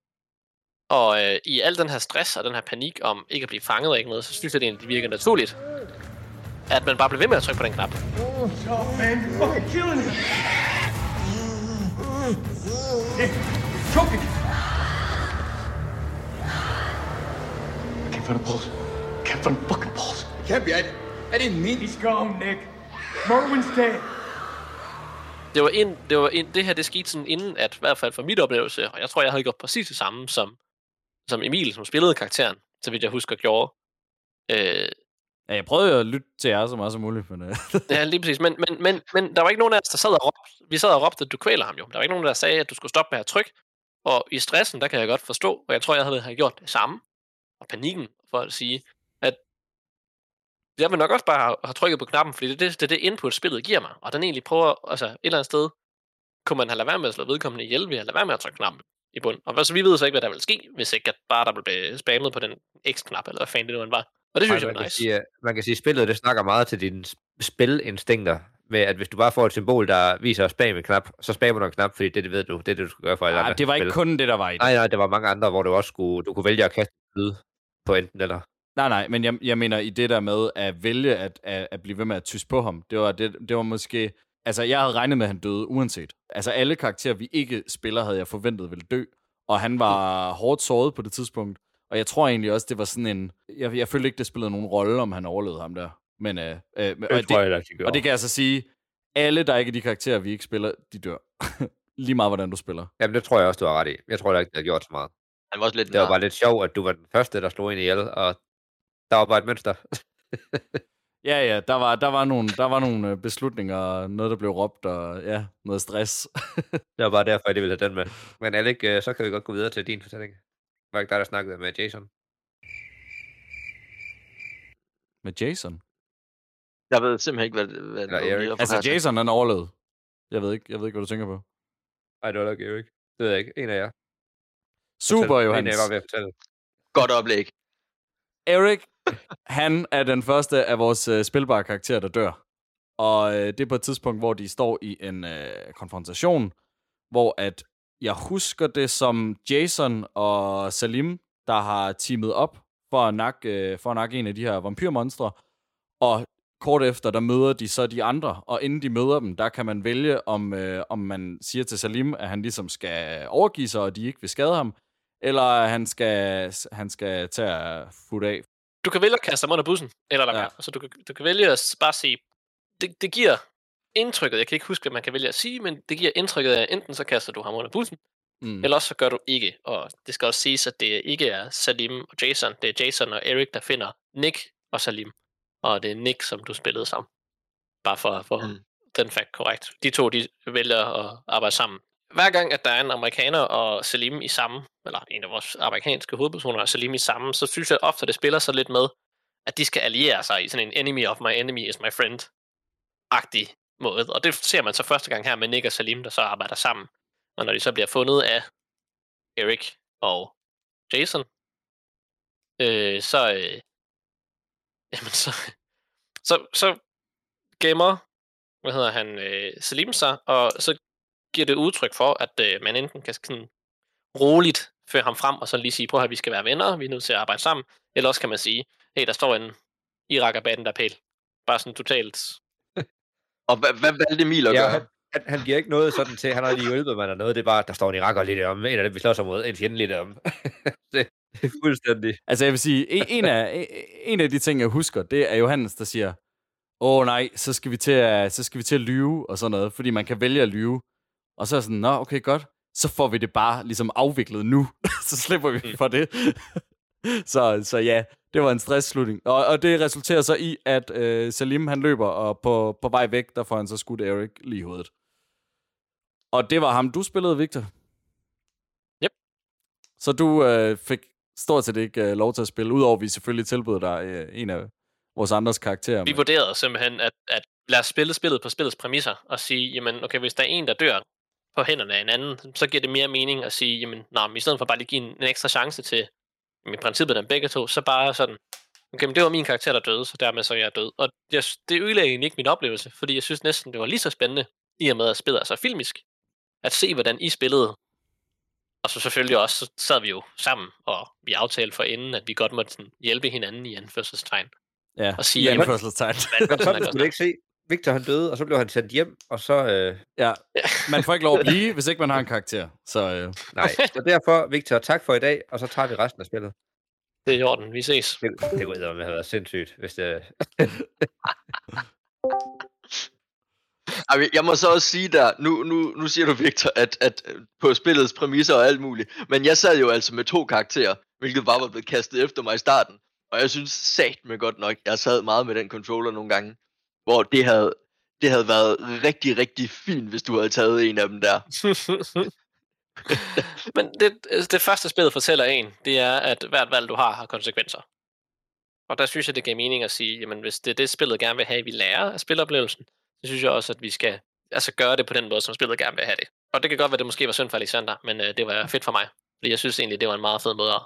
Og øh, i al den her stress og den her panik om ikke at blive fanget og ikke noget, så synes jeg, det egentlig virker naturligt, at man bare bliver ved med at trykke på den knap. Oh, man, fucking killing him. Nick, choking. Can't find a pulse. Can't find a fucking pulse. Can't be. I, I didn't mean. He's gone, Nick. Merwin's dead. Det var, ind, det var ind, det her, det skete sådan inden, at i hvert fald for mit oplevelse, og jeg tror, jeg havde gjort præcis det samme som, som Emil, som spillede karakteren, så vidt jeg husker gjorde. Øh, Ja, jeg prøvede jo at lytte til jer så meget som muligt, men... Øh, Ja, lige præcis. Men, men, men, men der var ikke nogen af os, der sad og råbte. Vi sad og råbte, at du kvæler ham jo. Der var ikke nogen, der sagde, at du skulle stoppe med at trykke. Og i stressen, der kan jeg godt forstå, og jeg tror, jeg havde, gjort det samme. Og panikken, for at sige, at jeg vil nok også bare have, trykket på knappen, fordi det er det, det, det input, spillet giver mig. Og den egentlig prøver, altså et eller andet sted, kunne man have lade være med at slå vedkommende ihjel ved at lade være med at trykke knappen i bund. Og så vi ved så ikke, hvad der vil ske, hvis ikke at bare der blev spammet på den X-knap, eller hvad fanden det nu end var. Og det synes Nej, jeg kan nice. Sige, at- man kan sige, at spillet det snakker meget til dine sp- spilinstinkter, med at hvis du bare får et symbol, der viser at spam en knap, så spammer du en knap, fordi det, det ved du, det er det, du skal gøre for alle nej, andre det var ikke spil. kun det, der var i det. Nej, nej, der var mange andre, hvor du også skulle, du kunne vælge at kaste lyd på enten eller. Nej, nej, men jeg, jeg mener i det der med at vælge at, at, at blive ved med at tysse på ham, det var, det, det var måske... Altså, jeg havde regnet med, at han døde uanset. Altså, alle karakterer, vi ikke spiller, havde jeg forventet ville dø. Og han var hårdt såret på det tidspunkt. Og jeg tror egentlig også, det var sådan en... Jeg, jeg følte ikke, det spillede nogen rolle, om han overlevede ham der. Men, øh, øh, og, Det tror jeg heller ikke, de og det kan jeg så sige, alle, der ikke er de karakterer, vi ikke spiller, de dør. Lige meget, hvordan du spiller. Jamen, det tror jeg også, du har ret i. Jeg tror heller ikke, det har gjort så meget. Han var også lidt Det var bare lidt sjovt, at du var den første, der slog en ihjel, og der var bare et mønster. Ja, ja, der var, der var nogle, der var nogle øh, beslutninger, noget, der blev råbt, og ja, noget stress. det var bare derfor, jeg lige ville have den med. Men Alec, øh, så kan vi godt gå videre til din fortælling. Var ikke dig, der snakkede med Jason? Med Jason. Jeg ved simpelthen ikke, hvad, hvad Eller Erik. lige Altså. Jason, han overlevede. Jeg ved ikke, jeg ved ikke, hvad du tænker på. Nej, det var nok Erik. Det ved jeg ikke. En af jer. Super. Johannes. En af jer var ved at fortælle. Godt oplæg. Erik, han er den første af vores øh, spilbare karakterer, der dør. Og øh, det er på et tidspunkt, hvor de står i en øh, konfrontation, hvor at jeg husker det som Jason og Salim, der har teamet op for at nakke, øh, for at nakke en af de her vampyrmonstre. Og kort efter, der møder de så de andre, og inden de møder dem, der kan man vælge, om, øh, om man siger til Salim, at han ligesom skal overgive sig, og de ikke vil skade ham, eller han skal, han skal tage fod af du kan vælge at kaste ham under bussen, eller lade Ja. ja. Altså, du kan, du kan vælge at bare sige, det, det giver indtrykket, jeg kan ikke huske, hvad man kan vælge at sige, men det giver indtrykket af, enten så kaster du ham under bussen, Mm. eller også så gør du ikke. Og det skal også siges, at det ikke er Salim og Jason, det er Jason og Eric, der finder Nick og Salim. Og det er Nick, som du spillede sammen. Bare for at få mm. den fakt korrekt. De to, de vælger at arbejde sammen. Hver gang, at der er en amerikaner og Salim i samme, eller en af vores amerikanske hovedpersoner og Salim i samme, så synes jeg ofte, at det spiller sig lidt med, at de skal alliere sig i sådan en enemy of my enemy is my friend-agtig måde. Og det ser man så første gang her med Nick og Salim, der så arbejder sammen. Og når de så bliver fundet af Eric og Jason, øh, så, øh, jamen så, så, så gemmer, hvad hedder han, øh, Salim sig, og så giver det udtryk for, at øh, man enten kan sådan roligt føre ham frem, og så lige sige, prøv at vi skal være venner, vi er nødt til at arbejde sammen, eller også kan man sige, hey, der står en iraker-banden, der er pæl. Bare sådan totalt Og hvad, hvad valgte Emil at Ja, gøre? han, han, han, giver ikke noget sådan til, han har lige hjulpet mig eller noget, det er bare, der står en iraker lidt om, en af dem, vi slår sig mod, en fjende lidt om. det, det er fuldstændig. Altså, jeg vil sige, en, en, af, en af de ting, jeg husker, det er Johannes, der siger, åh nej, så skal, vi til at, så skal vi til at lyve og sådan noget, fordi man kan vælge at lyve. Og så er jeg sådan, nå, okay, godt. Så får vi det bare ligesom afviklet nu. så slipper vi for det. så, så ja, det var en stressslutning. Og, og det resulterer så i, at øh, Salim han løber, og på, på vej væk, der får han så skudt Erik lige i hovedet. Og det var ham, du spillede, Victor? Yep. Så du øh, fik stort set ikke øh, lov til at spille, udover vi selvfølgelig tilbød dig øh, en af vores andres karakterer. Vi vurderede simpelthen, at, at lad os spille spillet på spillets præmisser, og sige, jamen, okay, hvis der er en, der dør på hænderne af en anden, så giver det mere mening at sige, jamen, nej, men i stedet for bare lige at give en, en ekstra chance til, jamen, i princippet dem begge to, så bare sådan, okay, men det var min karakter, der døde, så dermed så er jeg død. Og jeg, det ødelagde egentlig ikke min oplevelse, fordi jeg synes næsten, det var lige så spændende, i og med at spillet er så filmisk, at se, hvordan I spillede. Og så selvfølgelig også, så sad vi jo sammen, og vi aftalte for inden, at vi godt måtte sådan, hjælpe hinanden i anførselstegn. Ja, og sige, i jamen, anførselstegn. hvad- Men sådan skulle ikke se. Victor han døde, og så blev han sendt hjem, og så... Øh, Ja, man får ikke lov at blive, hvis ikke man har en karakter. Så øh, nej, så derfor, Victor, tak for i dag, og så tager vi resten af spillet. Det er i orden, vi ses. Det, det kunne have været sindssygt, hvis det... Jeg må så også sige der, nu, nu, nu siger du Victor, at, at øh, på spillets præmisser og alt muligt, men jeg sad jo altså med to karakterer, hvilket bare var blevet kastet efter mig i starten, og jeg synes sat med godt nok, jeg sad meget med den controller nogle gange, hvor det havde, det havde været rigtig, rigtig fint, hvis du havde taget en af dem der. Men det, altså, det første spillet fortæller en, det er, at hvert valg, du har, har konsekvenser. Og der synes jeg, det giver mening at sige, jamen hvis det er det, spillet gerne vil have, at vi lærer af spiloplevelsen, så synes jeg også, at vi skal altså, gøre det på den måde, som spillet gerne vil have det. Og det kan godt være, det måske var synd for Alexander, men øh, det var fedt for mig. Fordi jeg synes egentlig, det var en meget fed måde at,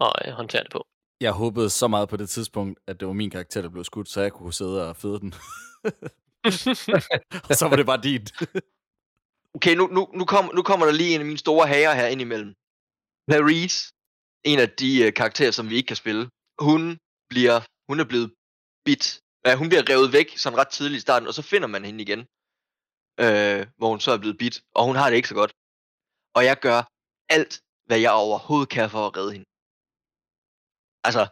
at øh, håndtere det på jeg håbede så meget på det tidspunkt, at det var min karakter, der blev skudt, så jeg kunne sidde og fede den. og så var det bare dit. Okay, nu, nu, nu, kom, nu kommer der lige en af mine store hager her ind imellem. Clarice, en af de øh, karakterer, som vi ikke kan spille, hun bliver, hun er blevet bit. Ja, hun bliver revet væk sådan ret tidligt i starten, og så finder man hende igen, øh, hvor hun så er blevet bit, og hun har det ikke så godt. Og jeg gør alt, hvad jeg overhovedet kan for at redde hende. Altså,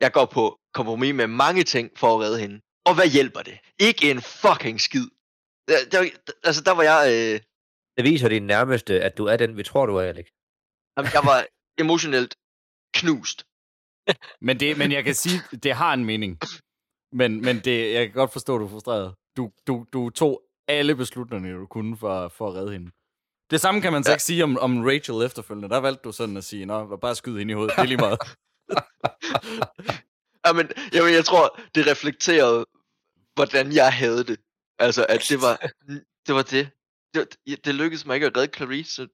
jeg går på kompromis med mange ting for at redde hende. Og hvad hjælper det? Ikke en fucking skid. Der, der, altså, der var jeg... Øh, Det viser din nærmeste, at du er den, vi tror, du er, Alex. Jamen, jeg var emotionelt knust. Men, det, men jeg kan sige, det har en mening. Men, men det, jeg kan godt forstå, at du er frustreret. Du, du, du tog alle beslutninger, du kunne for, for at redde hende. Det samme kan man så Ja. ikke sige om, om Rachel efterfølgende. Der valgte du sådan at sige, nå, bare skyd hende i hovedet. Det er lige meget. Jamen, jamen, jeg tror, det reflekterede, hvordan jeg havde det. Altså, at det var det. Var det. Det, det lykkedes mig ikke at redde Clarice.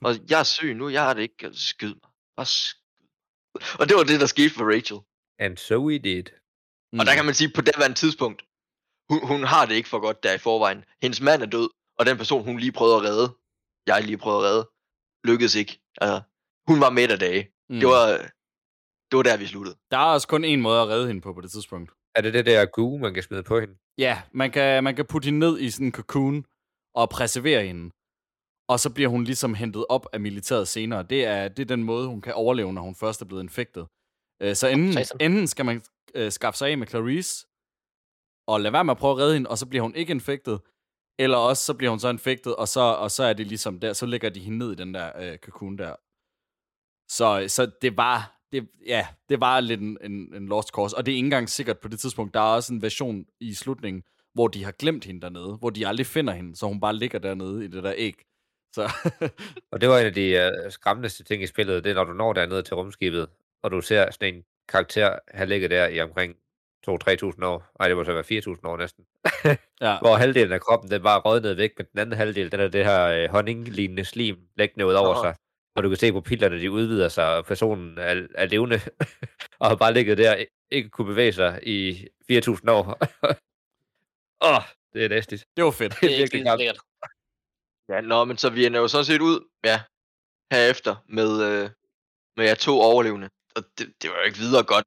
og jeg er syg nu, jeg har det ikke. Skyd mig. Bare skyd mig. Og det var det, der skete for Rachel. And so we did. Mm. Og der kan man sige, på det var tidspunkt, hun, hun har det ikke for godt der i forvejen. Hendes mand er død, og den person, hun lige prøvede at redde, jeg lige prøvede at redde, lykkedes ikke. Altså, hun var midt af dage. Mm. Mm. Det, var, det var der, vi sluttede. Der er også kun en måde at redde hende på på det tidspunkt. Er det det der goo, man kan smide på hende? Ja, man kan, man kan putte hende ned i sådan en cocoon og preservere hende. Og så bliver hun ligesom hentet op af militæret senere. Det er, det er den måde, hun kan overleve, når hun først er blevet infektet. Øh, Så enten, enten skal man øh, skaffe sig af med Clarice, og lade være med at prøve at redde hende, og så bliver hun ikke infektet. Eller også så bliver hun så infektet, og så, og så er det ligesom der, så lægger de hende ned i den der øh, cocoon der. Så, så det var, det, ja, det var lidt en, en, en lost cause, og det er ikke engang sikkert på det tidspunkt. Der er også en version i slutningen, hvor de har glemt hende dernede, hvor de aldrig finder hende, så hun bare ligger dernede i det der æg. Så, Og det var en af de uh, skræmmendste ting i spillet, det er, når du når dernede til rumskibet, og du ser sådan en karakter have ligget der i omkring 2-3.000 år. Nej, det må så være 4.000 år næsten. ja. Hvor halvdelen af kroppen, den bare rådnede væk, men den anden halvdel, den er det her øh, honninglignende slim liggende ud over Nå. sig. Og du kan se på pillerne, de udvider sig, og personen er, er levende, og har bare ligget der, ikke kunne bevæge sig i 4.000 år. Åh, oh, det er næstigt. det var fedt. Det Det er virkelig lækkert. Ja, nå, men så vi ender jo sådan set ud, ja, herefter med, øh, med jer to overlevende. Og det, det var jo ikke videre godt.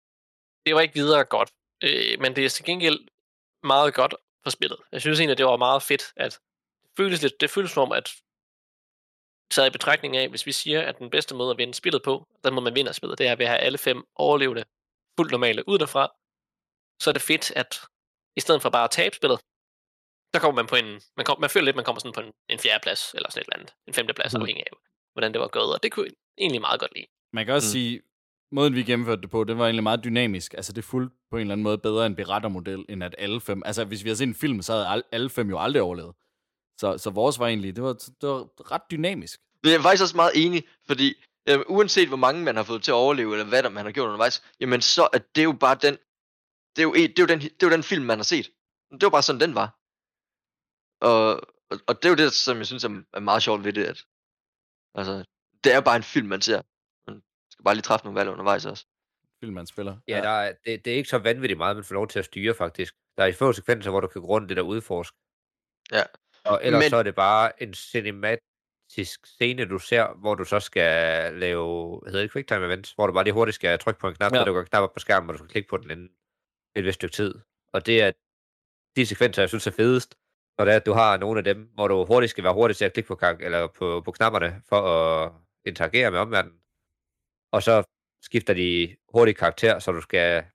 Det var ikke videre godt, øh, men det er til gengæld meget godt for spillet. Jeg synes egentlig, at det var meget fedt, at det føles, lidt, det føles som om, at taget i betragtning af, hvis vi siger, at den bedste måde at vinde spillet på, den måde man vinder spillet, det er ved at have alle fem overlevende fuldt normale ud derfra, så er det fedt, at i stedet for bare at tabe spillet, der kommer man på en, man, kom, man føler lidt, man kommer sådan på en, en fjerde plads, eller sådan et eller andet, en femte plads, Mm. afhængig af, hvordan det var gået, og det kunne jeg egentlig meget godt lide. Man kan også Mm. sige, måden vi gennemførte det på, det var egentlig meget dynamisk. Altså det fulgte på en eller anden måde bedre en berettermodel, end at alle fem... Altså hvis vi havde set en film, så havde al- alle fem jo aldrig overlevet. Så, så vores var egentlig, det var, det var ret dynamisk. Men jeg er faktisk også meget enig, fordi øh, uanset hvor mange man har fået til at overleve, eller hvad der man har gjort undervejs, jamen så er det jo bare den, det er jo, et, det er jo den, det er jo den film, man har set. Det var bare sådan, den var. Og, og, og det er jo det, som jeg synes er, er meget sjovt ved det, at altså, det er bare en film, man ser. Man skal bare lige træffe nogle valg undervejs også. Film, man spiller. Ja, der er, det, det er ikke så vanvittigt meget, man får lov til at styre, faktisk. Der er i få sekvenser, hvor du kan gå rundt det der udforsk. Ja. Og ellers Men- så er det bare en cinematisk scene, du ser, hvor du så skal lave, hedder det, quick time events, hvor du bare lige hurtigt skal trykke på en knap, Ja. så du går knap op på skærmen, og du skal klikke på den inden et vist stykke tid. Og det er de sekvenser, jeg synes er fedest, når det er, at du har nogle af dem, hvor du hurtigt skal være hurtig til at klikke på, eller på, på knapperne for at interagere med omverdenen. Og så skifter de hurtigt karakter, så du skal...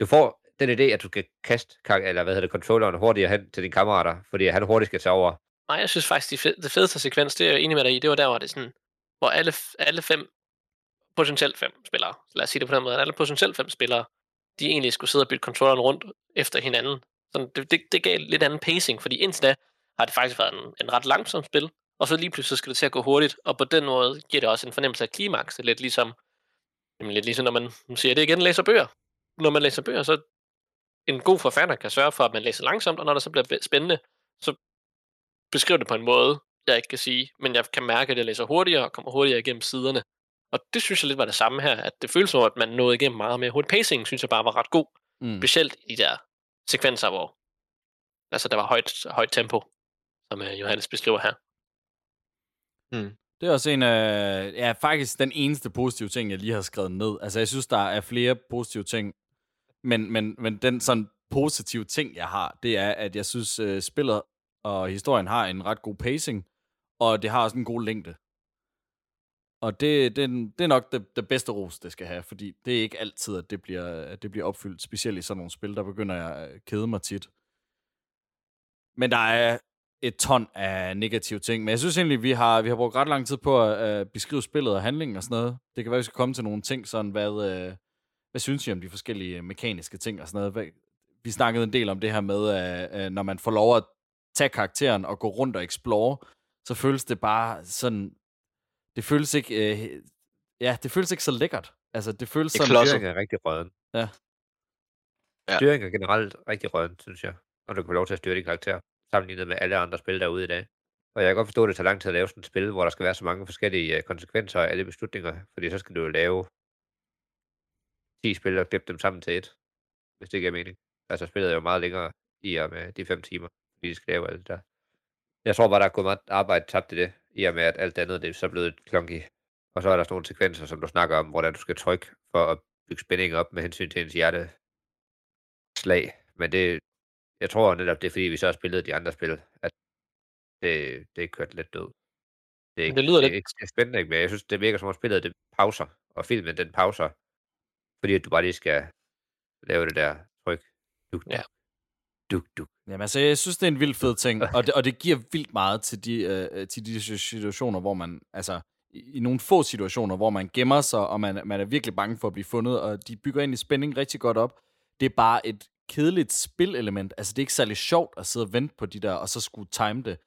Du får den idé, at du skal kaste eller hvad hedder det, controlleren hurtigere hen til dine kammerater, fordi han hurtigt skal tage over. Nej, jeg synes faktisk, det, fed, det fedeste sekvens, det er jeg enig med dig i, det var der, hvor det sådan, hvor alle, alle fem, potentielt fem spillere, lad os sige det på den måde, alle potentielt fem spillere, de egentlig skulle sidde og bytte controlleren rundt efter hinanden. Så det, det, det gav lidt anden pacing, fordi indtil da har det faktisk været en, en ret langsom spil, og så lige pludselig skal det til at gå hurtigt, og på den måde giver det også en fornemmelse af klimaks, lidt ligesom, jamen lidt ligesom når man, man siger det igen, læser bøger. Når man læser bøger, så en god forfatter kan sørge for, at man læser langsomt, og når det så bliver spændende, så beskriver det på en måde, jeg ikke kan sige, men jeg kan mærke, at jeg læser hurtigere og kommer hurtigere igennem siderne. Og det synes jeg lidt var det samme her, at det føles som, at man nåede igennem meget mere hurtigt. Pacing synes jeg bare var ret god, Mm. specielt i de der sekvenser, hvor altså, der var højt, højt tempo, som uh, Johannes beskriver her. Det er også en af, ja, faktisk den eneste positive ting, jeg lige har skrevet ned. Altså, jeg synes, der er flere positive ting, men, men, men den sådan positive ting, jeg har, det er, at jeg synes, øh, spillet og historien har en ret god pacing, og det har også en god længde. Og det, det, det er nok det, det bedste ros, det skal have, fordi det er ikke altid, at det bliver, at det bliver opfyldt, specielt i sådan nogle spil, der begynder jeg at øh, kede mig tit. Men der er et ton af negative ting. Men jeg synes egentlig, vi har, vi har brugt ret lang tid på at at beskrive spillet og handlingen og sådan noget. Det kan være, vi skal komme til nogle ting, sådan hvad, øh, hvad synes I om de forskellige øh, mekaniske ting og sådan noget? Vi snakkede en del om det her med, uh, når man får lov at tage karakteren og gå rundt og explore, så føles det bare sådan, det føles ikke, uh, ja, det føles ikke så lækkert. Altså, det føles Det er sådan... Styringen er rigtig røden. Ja. Ja. Styringen er generelt rigtig røden, synes jeg. Og du kan få lov til at styre din karakter, sammenlignet med alle andre spil derude i dag. Og jeg kan godt forstå, at det tager lang tid at lave sådan et spil, hvor der skal være så mange forskellige øh, konsekvenser af alle beslutninger, fordi så skal du jo lave 10 spil og klippe dem sammen til et, hvis det giver mening. Altså spillet er jo meget længere i og med de 5 timer, fordi de skal lave alt det der. Jeg tror bare, der er gået meget arbejde tabt i det, i og med at alt andet det er så blevet klonky. Og så er der sådan nogle sekvenser, som du snakker om, hvordan du skal trykke for at bygge spænding op med hensyn til ens hjerte slag. Men det, jeg tror netop, det er fordi, vi så har spillet de andre spil, at det, det er kørt lidt død. Det, er ikke, det lyder det, lidt- ikke det er spændende, ikke? men jeg synes, det virker som om spillet det pauser, og filmen den pauser, fordi du bare lige skal lave det der tryk. Duk, duk, Ja. duk, duk. Jamen altså, jeg synes, det er en vild fed ting, og det, og det giver vildt meget til de, øh, til de situationer, hvor man, altså, i, i nogle få situationer, hvor man gemmer sig, og man, man er virkelig bange for at blive fundet, og de bygger egentlig spænding rigtig godt op. Det er bare et kedeligt spillelement. Altså, det er ikke særlig sjovt at sidde og vente på de der, og så skulle time det.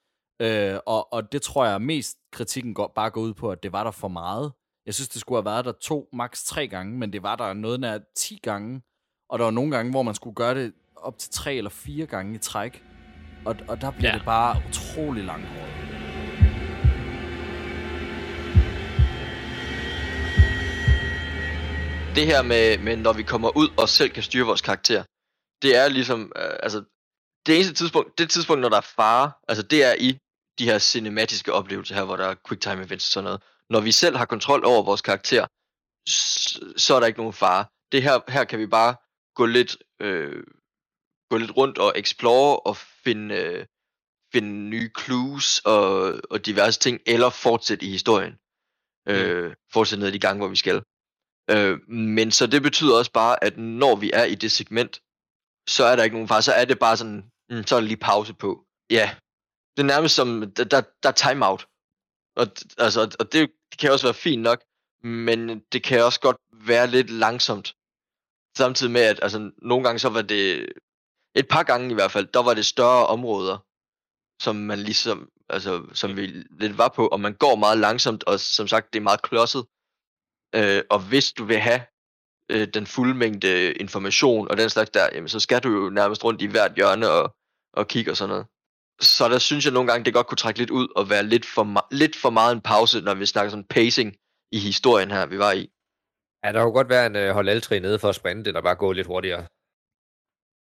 Øh, og, og det tror jeg mest kritikken går, bare går ud på, at det var der for meget. Jeg synes, det skulle have været der to, maks tre gange, men det var der noget nær 10 gange. Og der var nogle gange, hvor man skulle gøre det op til tre eller fire gange i træk. Og, og der bliver ja. Ja. det bare utrolig langhåret. det her med, med, når vi kommer ud og selv kan styre vores karakter, det er ligesom, øh, altså, det eneste tidspunkt, det tidspunkt, når der er fare, altså det er i de her cinematiske oplevelser her, hvor der er quick time events og sådan noget. Når vi selv har kontrol over vores karakter, så er der ikke nogen fare. Det her, her kan vi bare gå lidt, øh, gå lidt rundt og explore og finde, øh, finde nye clues og, og diverse ting, eller fortsætte i historien. Øh, fortsætte ned i de gange, hvor vi skal. Øh, men så det betyder også bare, at når vi er i det segment, så er der ikke nogen fare. Så er det bare sådan, mm, så er der lige pause på, ja, det er nærmest som, der, der, der er timeout. Og, altså, og det, det kan også være fint nok, men det kan også godt være lidt langsomt. Samtidig med, at altså, nogle gange så var det, et par gange i hvert fald, der var det større områder, som man ligesom, altså, som vi lidt var på, og man går meget langsomt, og som sagt, det er meget klodset. Øh, og hvis du vil have øh, den fulde mængde information og den slags der, jamen, så skal du jo nærmest rundt i hvert hjørne og, og kigge og sådan noget. Så der synes jeg nogle gange, det godt kunne trække lidt ud og være lidt for, lidt for meget en pause, når vi snakker sådan pacing i historien her, vi var i. Ja, der kunne godt være en uh, hold L3 nede for at sprinte, eller bare gå lidt hurtigere.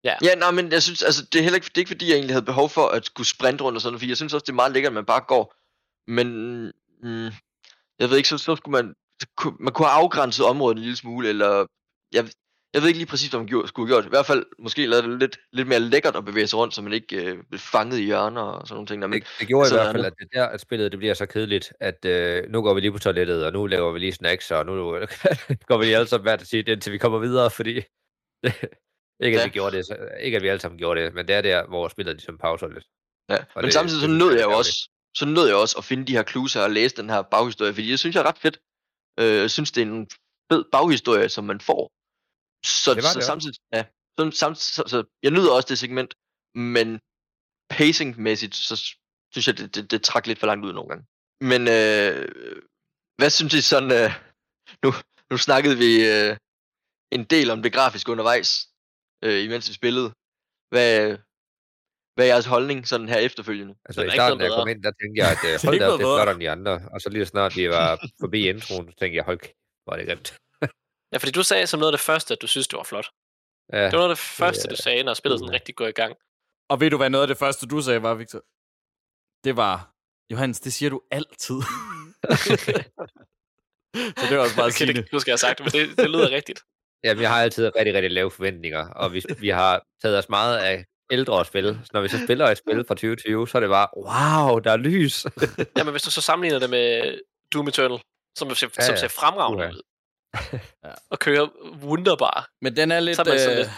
Ja. Ja, nej, men jeg synes, altså, det er heller ikke, det er ikke fordi, jeg egentlig havde behov for at skulle sprinte rundt og sådan noget, fordi jeg synes også, det er meget lækkert, at man bare går. Men, mm, jeg ved ikke, så, så skulle man, kunne, man kunne have afgrænset området en lille smule, eller, jeg, jeg ved ikke lige præcis, hvad man gjorde, skulle have gjort. I hvert fald måske lavet det lidt, lidt mere lækkert at bevæge sig rundt, så man ikke øh, blev fanget i hjørner og sådan nogle ting. Der, men, Det, det gjorde i hvert fald, at det der, at spillet det bliver så kedeligt, at øh, nu går vi lige på toilettet, og nu laver vi lige snacks, og nu går vi lige alle sammen hver til sit, indtil vi kommer videre, fordi ikke, at Ja. vi gjorde det, så, ikke at vi alle sammen gjorde det, men det er der, hvor spillet ligesom pauser lidt. Ja, Og men det- samtidig så nød jeg jo også, så nød jeg også at finde de her clues her og læse den her baghistorie, fordi jeg synes, jeg er ret fedt. Øh, jeg synes, det er en fed baghistorie, som man får. Så, Det var så det samtidig, ja, så, samtidig, så, så, jeg nyder også det segment, men pacing-mæssigt, så synes jeg, det, det, det trak lidt for langt ud nogle gange. Men øh, hvad synes I sådan, øh, nu, nu snakkede vi øh, en del om det grafiske undervejs, øh, imens vi spillede. Hvad, hvad er jeres holdning sådan her efterfølgende? Altså Den i starten, da jeg kom ind, der tænkte jeg, at øh, hold ikke da op, det er flottere end de andre. Og så lige så snart vi var forbi introen, så tænkte jeg, hold kæft, hvor er det grimt. Ja, fordi du sagde som noget af det første, at du synes, det var flot. Ja, Det var noget af det første, du sagde, når spillet sådan uha. rigtig går i gang. Og ved du, hvad noget af det første, du sagde var, Victor? Det var, Johannes, det siger du altid. så det var også okay, det, du skal have sagt, men det, det lyder rigtigt. Jamen, jeg har altid rigtig, rigtig lave forventninger, og vi, vi har taget os meget af ældre spil. Så når vi så spiller et spil fra 2020, så er det bare, wow, der er lys. Ja, men hvis du så sammenligner det med Doom Eternal, som ser, Ja, som ja. ser fremragende ud, Ja. og kører wunderbar. Men den er lidt... Så er man øh, lidt-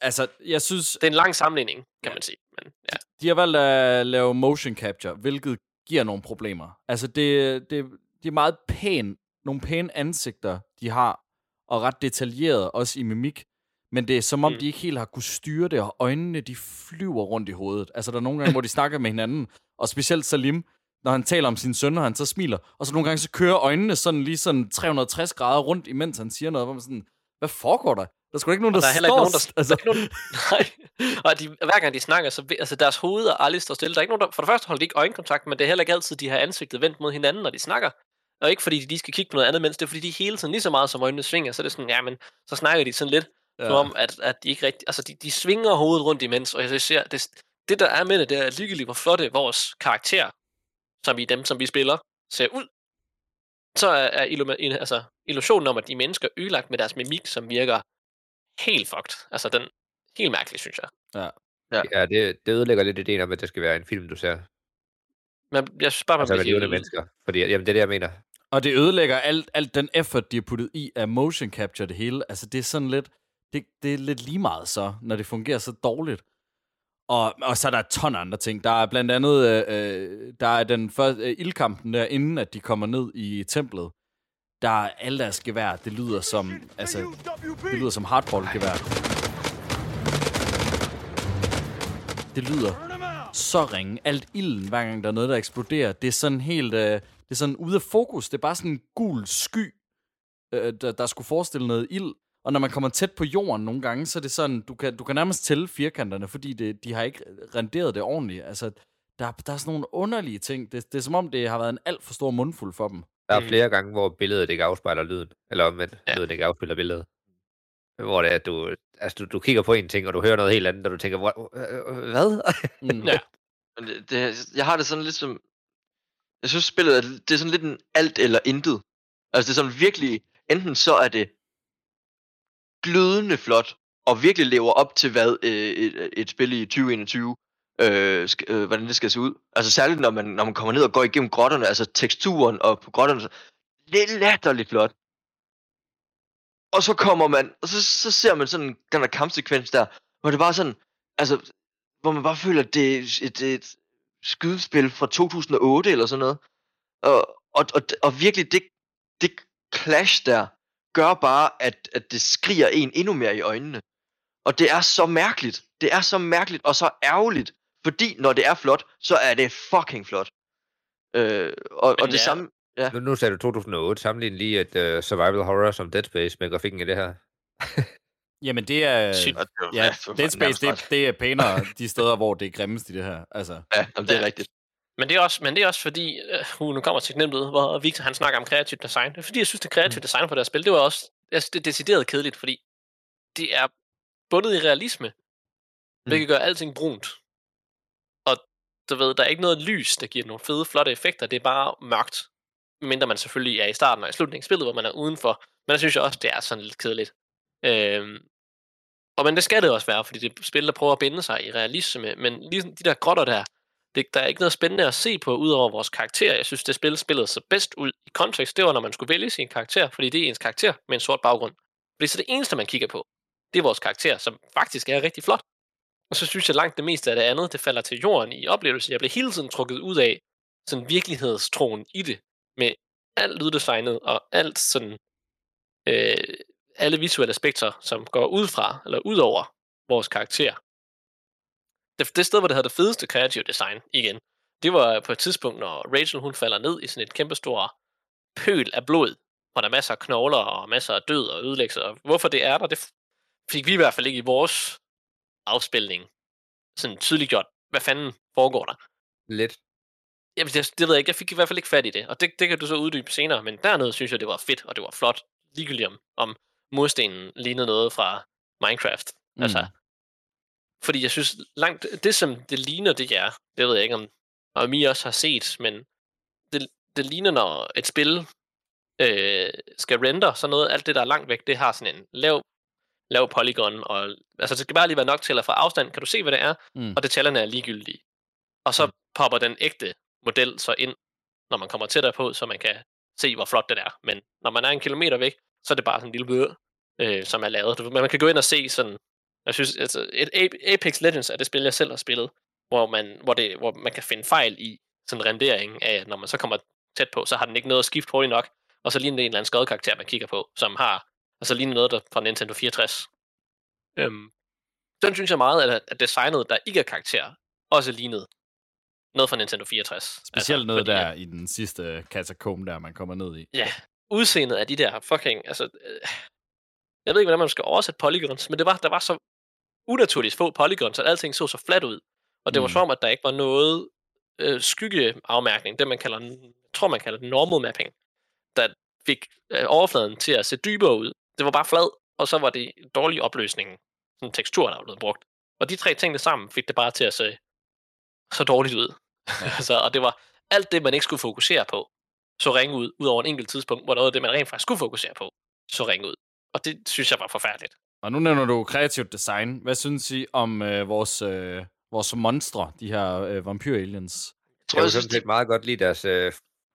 Altså, jeg synes, Det er en lang sammenligning, kan Ja. man sige. Men, ja. de har valgt at lave motion capture, hvilket giver nogle problemer. Altså, det, det, det er meget pæn, nogle pæne ansigter, de har, og ret detaljeret, også i mimik. Men det er som om, Mm. de ikke helt har kunne styre det, og øjnene, de flyver rundt i hovedet. Altså, der er nogle gange, hvor de snakker med hinanden, og specielt Salim, når han taler om sin søn, og han så smiler, og så nogle gange, så kører øjnene sådan lige sådan 360 grader rundt, imens han siger noget, hvor man sådan, hvad foregår der? Der er sgu ikke nogen, Og der, der er heller ikke nogen, der, står... altså, der er ikke nogen, nej. Og de, hver gang de snakker, så altså deres hoveder aldrig står stille. Der er ikke nogen, der, for det første holder de ikke øjenkontakt, men det er heller ikke altid, de har ansigtet vendt mod hinanden, når de snakker. Og ikke fordi de lige skal kigge på noget andet, mens det er fordi, de hele tiden lige så meget som øjnene svinger, så er det sådan, ja, men så snakker de sådan lidt, ja. som om, at, at de ikke rigtig, altså de, de svinger hovedet rundt imens, og jeg ser, det, det der er med det, det er ligegyldigt, hvor flotte vores karakter, som i dem, som vi spiller, ser ud. Så er, altså, illusionen om, at de mennesker er ødelagt med deres mimik, som virker helt fucked. Altså, den helt mærkelig, synes jeg. ja, det, det ødelægger lidt ideen om, at det skal være en film, du ser. Men jeg synes bare, man Altså bliver mennesker. Fordi, jamen, det er det, jeg mener. Og det ødelægger alt, alt den effort, de har puttet i af motion capture det hele. Altså, det er sådan lidt... Det, det er lidt lige meget så, når det fungerer så dårligt. Og, og så er der ton af andre ting. Der er blandt andet... Øh, øh, der er den første øh, ildkampen der, inden at de kommer ned i templet. Der er alle deres gevær. Det lyder som... Altså, det lyder som hardball-gevær. Det lyder så ringe. Alt ilden, hver gang der er noget, der eksploderer, det er sådan helt... Øh, det er sådan ude af fokus. Det er bare sådan en gul sky, øh, der, der skulle forestille noget ild. Og når man kommer tæt på jorden nogle gange, så er det sådan, du kan, du kan nærmest tælle firkanterne, fordi det, de har ikke renderet det ordentligt. Altså, der, der er sådan nogle underlige ting. Det, det er som om, det har været en alt for stor mundfuld for dem. Der er Mm. flere gange, hvor billedet ikke afspejler lyden. Eller omvendt, Ja. lyden ikke afspejler billedet. Hvor det er, at du, altså, du, du kigger på en ting, og du hører noget helt andet, og du tænker, "Hvor- hvad? Mm. Ja. Men det, det, jeg har det sådan lidt som... Jeg synes spillet, er, det er sådan lidt en alt eller intet. Altså det er sådan virkelig, enten så er det glødende flot, og virkelig lever op til, hvad øh, et, et spil i 2021, øh, sk- øh, hvordan det skal se ud. Altså særligt, når man, når man kommer ned og går igennem grotterne, altså teksturen og på grotterne, det er latterligt flot. Og så kommer man, og så, så ser man sådan den der kampsekvens der, hvor det bare sådan, altså, hvor man bare føler, at det er et, et, et skydespil fra 2008 eller sådan noget. Og, og, og, og virkelig, det, det clash der, gør bare, at, at det skriger en endnu mere i øjnene. Og det er så mærkeligt. Det er så mærkeligt og så ærgerligt. Fordi når det er flot, så er det fucking flot. Øh, og, og det ja. samme... Ja. Nu, nu sagde du 2008. Sammenlign lige et uh, survival horror som Dead Space med grafikken i det her. Jamen, det er... Var- Ja, Dead Space, det, det er pænere de steder, hvor det er grimmest i det her. Altså, Ja, jamen, det er rigtigt. Men det er også, men det er også fordi, uh, nu kommer til ud, hvor Victor han snakker om kreativt design. Det er fordi, jeg synes, det kreative Mm. design på deres spil, det var også jeg synes, det er decideret kedeligt, fordi det er bundet i realisme, hvilket gør alting brunt. Og du ved, der er ikke noget lys, der giver nogle fede, flotte effekter. Det er bare mørkt. Mindre man selvfølgelig er i starten og i slutningen af spillet, hvor man er udenfor. Men der synes jeg også, det er sådan lidt kedeligt. Øhm, og men det skal det også være, fordi det er spil, der prøver at binde sig i realisme. Men ligesom de der grotter der, det, der er ikke noget spændende at se på, udover vores karakter. Jeg synes, det spil spillede sig bedst ud i kontekst. Det var, når man skulle vælge sin karakter, fordi det er ens karakter med en sort baggrund. Fordi så det eneste, man kigger på, det er vores karakter, som faktisk er rigtig flot. Og så synes jeg langt det meste af det andet, det falder til jorden i oplevelsen. Jeg blev hele tiden trukket ud af sådan virkelighedstroen i det, med alt lyddesignet og alt sådan, øh, alle visuelle aspekter, som går ud fra, eller ud over vores karakter. Det, det sted, hvor det havde det fedeste kreative design igen, det var på et tidspunkt, når Rachel hun falder ned i sådan et kæmpestort pøl af blod, hvor der er masser af knogler og masser af død og ødelæggelse. Og hvorfor det er der, det fik vi i hvert fald ikke i vores afspilning sådan tydeligt gjort, hvad fanden foregår der. Lidt. Jamen, det, det ved jeg ikke. Jeg fik i hvert fald ikke fat i det. Og det, det kan du så uddybe senere. Men dernede synes jeg, det var fedt, og det var flot. Ligegyldigt om, om murstenen lignede noget fra Minecraft. Mm. Altså, fordi jeg synes, langt, det som det ligner, det er, det ved jeg ikke, om, om I også har set, men det, det ligner, når et spil øh, skal render, så noget, alt det, der er langt væk, det har sådan en lav, lav polygon, og altså, det skal bare lige være nok til at fra afstand, kan du se, hvad det er, Mm. og detaljerne er ligegyldige. Og så popper den ægte model så ind, når man kommer tættere på, så man kan se, hvor flot det er. Men når man er en kilometer væk, så er det bare sådan en lille bøger, øh, som er lavet. Man kan gå ind og se sådan, jeg synes, altså, et Apex Legends er det spil, jeg selv har spillet, hvor man, hvor det, hvor man kan finde fejl i sådan rendering af, at når man så kommer tæt på, så har den ikke noget at skifte hurtigt nok, og så ligner det en eller anden skøjet karakter, man kigger på, som har, altså ligner noget der fra Nintendo 64. Øhm, den synes jeg meget, at, at designet, der ikke er karakter, også lignede noget fra Nintendo 64. Specielt altså, noget fordi, der i den sidste katakombe, der man kommer ned i. Ja, udseendet af de der fucking, altså, øh, jeg ved ikke, hvordan man skal oversætte polygons, men det var, der var så unaturligt få polygons, at alting så så fladt ud. Og det var Mm. som om, at der ikke var noget øh, skyggeafmærkning, det man kalder, tror man kalder normal mapping, der fik øh, overfladen til at se dybere ud. Det var bare flad, og så var det dårlig opløsning, sådan tekstur, der var blevet brugt. Og de tre ting sammen fik det bare til at se så dårligt ud. Ja. altså, og det var alt det, man ikke skulle fokusere på, så ringe ud, ud over en enkelt tidspunkt, hvor noget af det, man rent faktisk skulle fokusere på, så ringe ud. Og det synes jeg var forfærdeligt. Og nu nævner du kreativt design. Hvad synes I om øh, vores, øh, vores monstre, de her øh, vampyr-aliens? Jeg kunne sådan set meget godt lide deres, øh,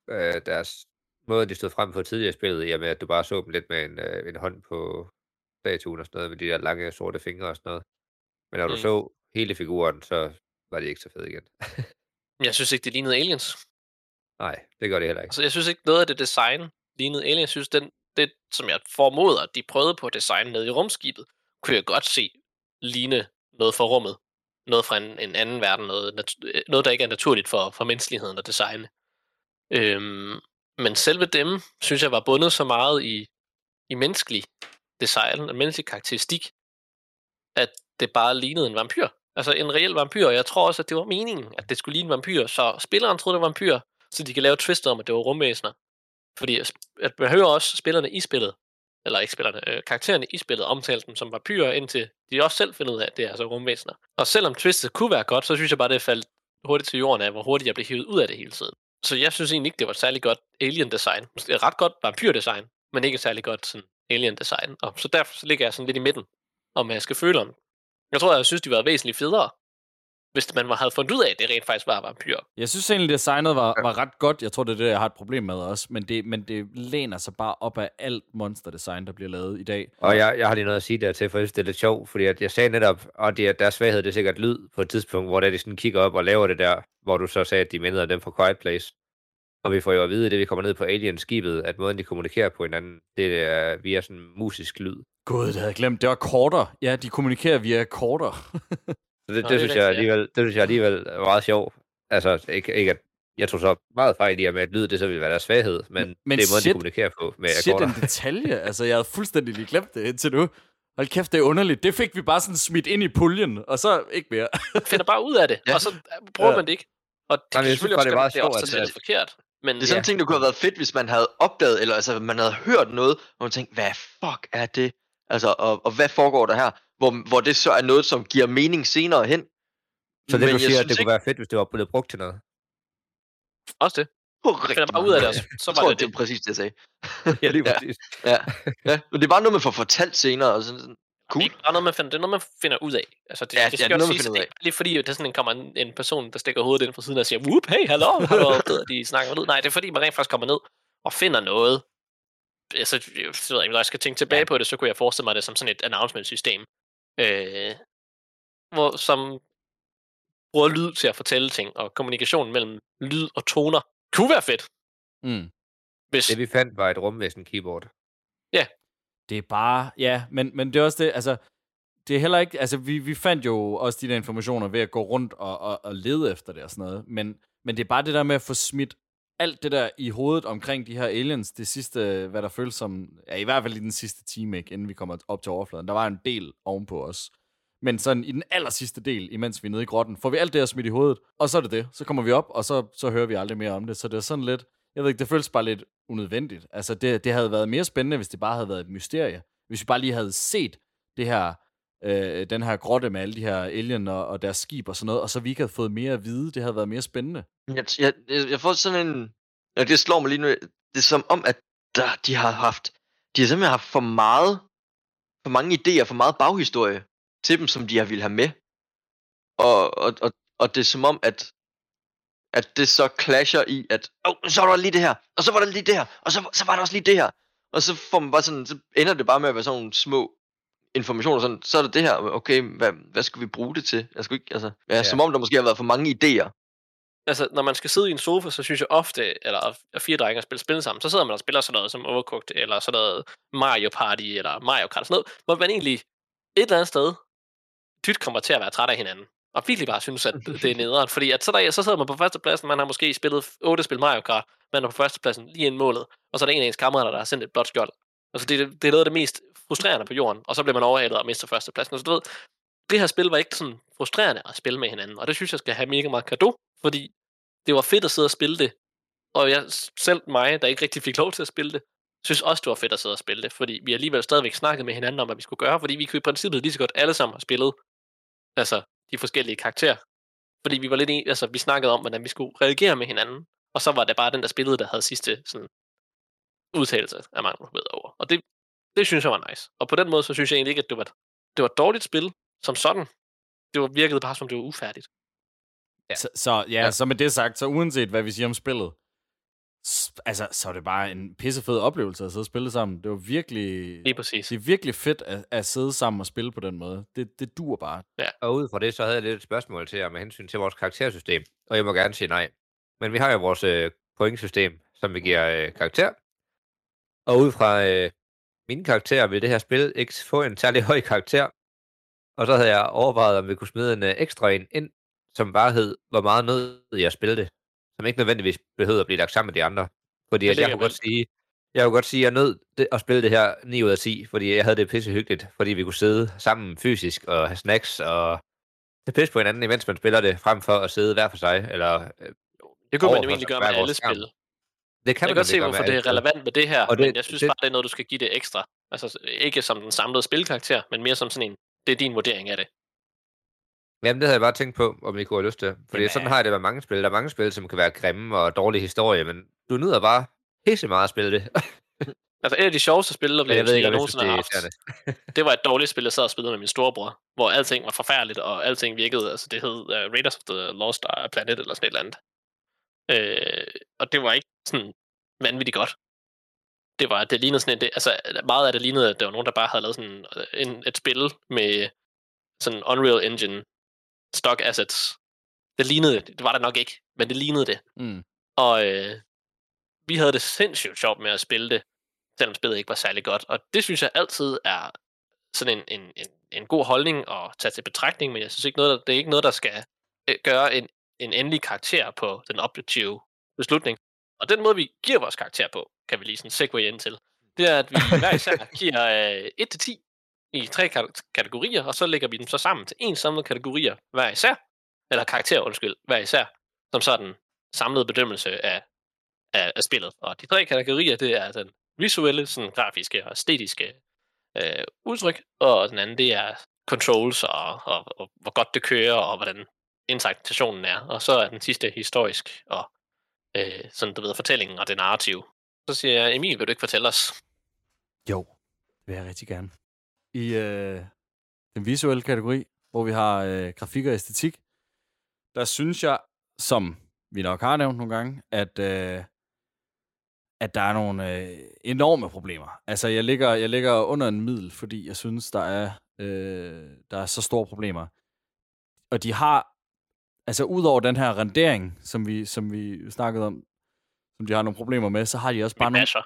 øh, deres måde, de stod frem på tidligere i spillet, i og med, at du bare så dem lidt med en, øh, en hånd på statuen og sådan noget, med de der lange sorte fingre og sådan noget. Men når du Mm. så hele figuren, så var det ikke så fedt igen. Men jeg synes ikke, det lignede aliens. Nej, det gør det heller ikke. Altså, jeg synes ikke, noget af det design lignede aliens. Jeg synes, den, det, som jeg formoder, de prøvede på at designe nede i rumskibet, kunne jeg godt se ligne noget fra rummet. Noget fra en, en anden verden. Noget, nat- noget, der ikke er naturligt for, for menneskeligheden at designe. Øhm, men selve dem, synes jeg, var bundet så meget i, i menneskelig design, en menneskelig karakteristik, at det bare lignede en vampyr. Altså en reel vampyr, og jeg tror også, at det var meningen, at det skulle ligne en vampyr, så spilleren troede, det var vampyr, så de kan lave twistet om, at det var rumvæsener. Fordi at man hører også spillerne i spillet, eller ikke spillerne, øh, karaktererne i spillet omtale dem som vampyrer, indtil de også selv finder ud af, at det er altså rumvæsener. Og selvom twistet kunne være godt, så synes jeg bare, det faldt hurtigt til jorden af, hvor hurtigt jeg blev hivet ud af det hele tiden. Så jeg synes egentlig ikke, det var et særlig godt alien design. Det er ret godt vampyr design, men ikke et særlig godt sådan, alien design. Og så derfor så ligger jeg sådan lidt i midten, om jeg skal føle om. Jeg tror, jeg synes, de var væsentligt federe, hvis man havde fundet ud af, at det rent faktisk var vampyr. Jeg synes egentlig, designet var, var ret godt. Jeg tror, det er det, jeg har et problem med også. Men det, men det læner sig bare op af alt monsterdesign, der bliver lavet i dag. Og jeg, jeg har lige noget at sige der til, for jeg synes, det er lidt sjovt, fordi at jeg sagde netop, og det, er- deres svaghed, det er sikkert lyd på et tidspunkt, hvor det er, de sådan kigger op og laver det der, hvor du så sagde, at de mindede dem fra Quiet Place. Og vi får jo at vide, det vi kommer ned på Alien-skibet, at måden, de kommunikerer på hinanden, det er via sådan musisk lyd. Gud, det havde jeg glemt. Det var korter. Ja, de kommunikerer via korter. Så det, Nå, det, det synes er jeg alligevel, det synes jeg alligevel er meget sjovt. Altså, ikke, ikke at jeg tror så meget fejl i, at med at lyd, det så ville være deres svaghed, men, men det er måden, shit- de kommunikerer på med Shit, akkorder. en detalje. Altså, jeg havde fuldstændig lige glemt det indtil nu. Hold kæft, det er underligt. Det fik vi bare sådan smidt ind i puljen, og så ikke mere. finder bare ud af det, Ja. og så bruger Ja. man det ikke. Og det Nej, men kan jeg synes bare, også det er meget det er også sjovt, lidt at- forkert. Men Det er sådan en ja, ting, der kunne have været fedt, hvis man havde opdaget, eller altså, man havde hørt noget, og man tænkte, hvad fuck er det? Altså, og, og hvad foregår der her? Hvor, hvor det så er noget, som giver mening senere hen. Så det, Men du jeg siger, at det kunne ikke- være fedt, hvis det var blevet brugt til noget. også det. på Finder rigtig bare ud af det, og mange- så, så Jeg var tror, det det det. er præcis det, jeg sagde. Ja, lige Ja. præcis. Ja, ja. Men det er bare noget, man får fortalt senere. Og sådan, sådan, Det cool. er bare noget, man finder, det er noget, man finder ud af. Altså, det, Ja, det ja, skal det er også noget, finder ud det er ikke lige fordi, der sådan en, kommer en, en person, der stikker hovedet ind fra siden og siger, whoop, hey, hallo, at de snakker lyd? Nej, det er fordi, man rent faktisk kommer ned og finder noget. Altså, jeg ved ikke, når jeg skal tænke tilbage på det, så kunne jeg forestille mig det som sådan et announcement-system. Øh, hvor, som bruger lyd til at fortælle ting, og kommunikationen mellem lyd og toner kunne være fedt, Mm. hvis... Det vi fandt var et rumvæsen keyboard. Det er bare, ja, men, men det er også det, altså, det er heller ikke, altså, vi, vi fandt jo også de der informationer ved at gå rundt og, og, og lede efter det og sådan noget, men, men det er bare det der med at få smidt alt det der i hovedet omkring de her aliens, det sidste, hvad der føles som, ja, i hvert fald i den sidste time, ikke, inden vi kommer op til overfladen. Der var en del ovenpå os. Men sådan i den aller sidste del, imens vi er nede i grotten, får vi alt det her smidt i hovedet, og så er det det. Så kommer vi op, og så, så hører vi aldrig mere om det. Så det er sådan lidt, jeg ved ikke, det føles bare lidt unødvendigt. Altså, det, det havde været mere spændende, hvis det bare havde været et mysterie. Hvis vi bare lige havde set det her, øh, den her grotte med alle de her alien og, og deres skib og sådan noget, og så vi ikke havde fået mere at vide, det havde været mere spændende. Jeg, jeg, jeg får sådan en... Ja, det slår mig lige nu. Det er som om, at der, de har haft... De har simpelthen haft for meget... For mange idéer, for meget baghistorie til dem, som de har ville have med. Og, og, og, og det er som om, at at det så clasher i, at oh, så var der lige det her, og så var der lige det her, og så, så var der også lige det her. Og så får man bare sådan, så ender det bare med at være sådan nogle små informationer, sådan, så er det det her, okay, hvad, hvad skal vi bruge det til? Jeg skulle ikke, altså, ja, ja. som om der måske har været for mange idéer. altså, når man skal sidde i en sofa, så synes jeg ofte, eller at fire drenge og spille spil sammen, så sidder man og spiller sådan noget som Overcooked, eller sådan noget Mario Party, eller Mario Kart, sådan noget, hvor man egentlig et eller andet sted dyt kommer til at være træt af hinanden. Og virkelig bare synes, at det er nederen. Fordi at så, der, så sidder man på førstepladsen, man har måske spillet otte spil Mario Kart, man er på førstepladsen lige inden målet, og så er der en af ens kammerater, der har sendt et blåt skjold. Altså det, det er noget af det mest frustrerende på jorden, og så bliver man overhalet og mister førstepladsen. Og så du ved, det her spil var ikke sådan frustrerende at spille med hinanden, og det synes jeg skal have mega meget kado, fordi det var fedt at sidde og spille det. Og jeg, selv mig, der ikke rigtig fik lov til at spille det, synes også, det var fedt at sidde og spille det, fordi vi alligevel stadigvæk snakket med hinanden om, hvad vi skulle gøre, fordi vi kunne i princippet lige så godt alle sammen have spillet altså, de forskellige karakterer. Fordi vi var lidt en, altså, vi snakkede om, hvordan vi skulle reagere med hinanden, og så var det bare den, der spillede, der havde sidste sådan, udtalelse af mange bedre. Og det, det synes jeg var nice. Og på den måde, så synes jeg egentlig ikke, at det var, det var et dårligt spil som sådan. Det var virkede bare, som det var ufærdigt. Ja. Så, så ja, ja, så med det sagt, så uanset hvad vi siger om spillet, altså, så er det bare en pissefed oplevelse at sidde og spille sammen. Det var virkelig... Lige præcis. Det er virkelig fedt at, at sidde sammen og spille på den måde. Det, det dur bare. Ja. Og ud fra det, så havde jeg lidt et spørgsmål til jer med hensyn til vores karaktersystem. Og jeg må gerne sige nej. Men vi har jo vores øh, pointsystem, som vi giver øh, karakter. Og ud fra øh, mine karakterer vil det her spil ikke få en særlig høj karakter. Og så havde jeg overvejet, om vi kunne smide en øh, ekstra en ind, som bare hed, hvor meget nød jeg at spille det. Som ikke nødvendigvis behøvede at blive lagt sammen med de andre. Fordi at jeg kunne godt sige, jeg kunne godt sige, at jeg nød det, at spille det her 9 ud af 10, fordi jeg havde det pisse hyggeligt, fordi vi kunne sidde sammen fysisk og have snacks og det pisse på hinanden, imens man spiller det, frem for at sidde hver for sig. Eller, øh, Det kunne man jo egentlig gøre med alle spil. Det Jeg kan kan man godt se, hvorfor det er spil. relevant med det her, Og det, men det- jeg synes det- bare, det er noget, du skal give det ekstra. Altså ikke som den samlede spilkarakter, men mere som sådan en, det er din vurdering af det. Jamen, det havde jeg bare tænkt på, om I kunne have lyst til. Fordi Jamen, sådan har jeg det med mange spil. Der er mange spil, som kan være grimme og dårlige historie, men du nyder bare pisse meget at spille det. Altså, et af de sjoveste spil, Men jeg ved ikke, jeg jeg nogensinde det har haft, irriterende. det var et dårligt spil, jeg sad og spillede med min storebror, hvor alting var forfærdeligt, og alting virkede, altså det hed uh, Raiders of the Lost Planet, eller sådan et eller andet. Øh, og det var ikke sådan vanvittigt godt. Det var, det lignede sådan et, altså meget af det lignede, at der var nogen, der bare havde lavet sådan øh, en, et spil med sådan Unreal Engine stock assets. Det lignede, det var der nok ikke, men det lignede det. Mm. Og øh, vi havde det sindssygt sjovt med at spille det, selvom spillet ikke var særlig godt. Og det synes jeg altid er sådan en, en, en, en god holdning at tage til betragtning, men jeg synes ikke noget, det er ikke noget, der skal øh, gøre en, en endelig karakter på den objektive beslutning. Og den måde, vi giver vores karakter på, kan vi lige sådan segue ind til, det er, at vi hver især giver øh, 1-10 i tre kate- kategorier, og så lægger vi dem så sammen til en samlet kategorier hver især, eller karakter, undskyld, hver især, som så er den samlede bedømmelse af, af, af spillet. Og de tre kategorier, det er den visuelle, sådan grafiske og æstetiske øh, udtryk, og den anden, det er controls, og, og, og hvor godt det kører, og hvordan interaktionen er. Og så er den sidste historisk, og øh, sådan, du ved, fortællingen og det narrative. Så siger jeg, Emil, vil du ikke fortælle os? Jo, det vil jeg rigtig gerne. I øh, den visuelle kategori, hvor vi har øh, grafik og æstetik, der synes jeg, som vi nok har nævnt nogle gange, at, øh, at der er nogle øh, enorme problemer. Altså, jeg ligger, jeg ligger under en middel, fordi jeg synes, der er, øh, der er så store problemer. Og de har, altså udover den her rendering, som vi, som vi snakkede om, som de har nogle problemer med, så har de også Vi bare nogle... basher.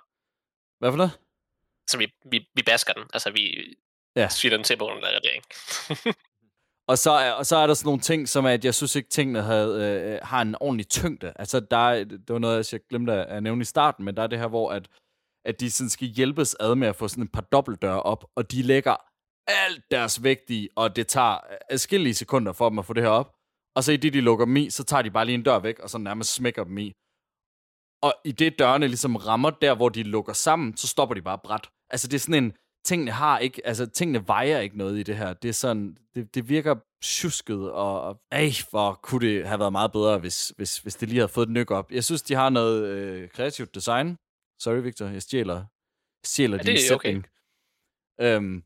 Hvad for noget? Så vi, vi, vi basker den. Altså, vi Ja. syger den til på grund af regering. Og så, er, og så er der sådan nogle ting, som er, at jeg synes ikke, tingene havde, øh, har en ordentlig tyngde. Altså, der er, det var noget, jeg glemte at, at nævne i starten, men der er det her, hvor at, at de sådan skal hjælpes ad med at få sådan et par dobbeltdøre op, og de lægger alt deres vægt i, og det tager adskillige sekunder for dem at få det her op. Og så i det, de lukker dem i, så tager de bare lige en dør væk, og så nærmest smækker dem i. Og i det dørene ligesom rammer der, hvor de lukker sammen, så stopper de bare bræt. Altså det er sådan en, tingene har ikke, altså tingene vejer ikke noget i det her. Det er sådan, det, det virker tjusket, og, og ej, hvor kunne det have været meget bedre, hvis, hvis, hvis det lige havde fået et nyk op. Jeg synes, de har noget øh, kreativt design. Sorry, Victor, jeg stjæler, stjæler Ja, din det er okay. sætning. Øhm,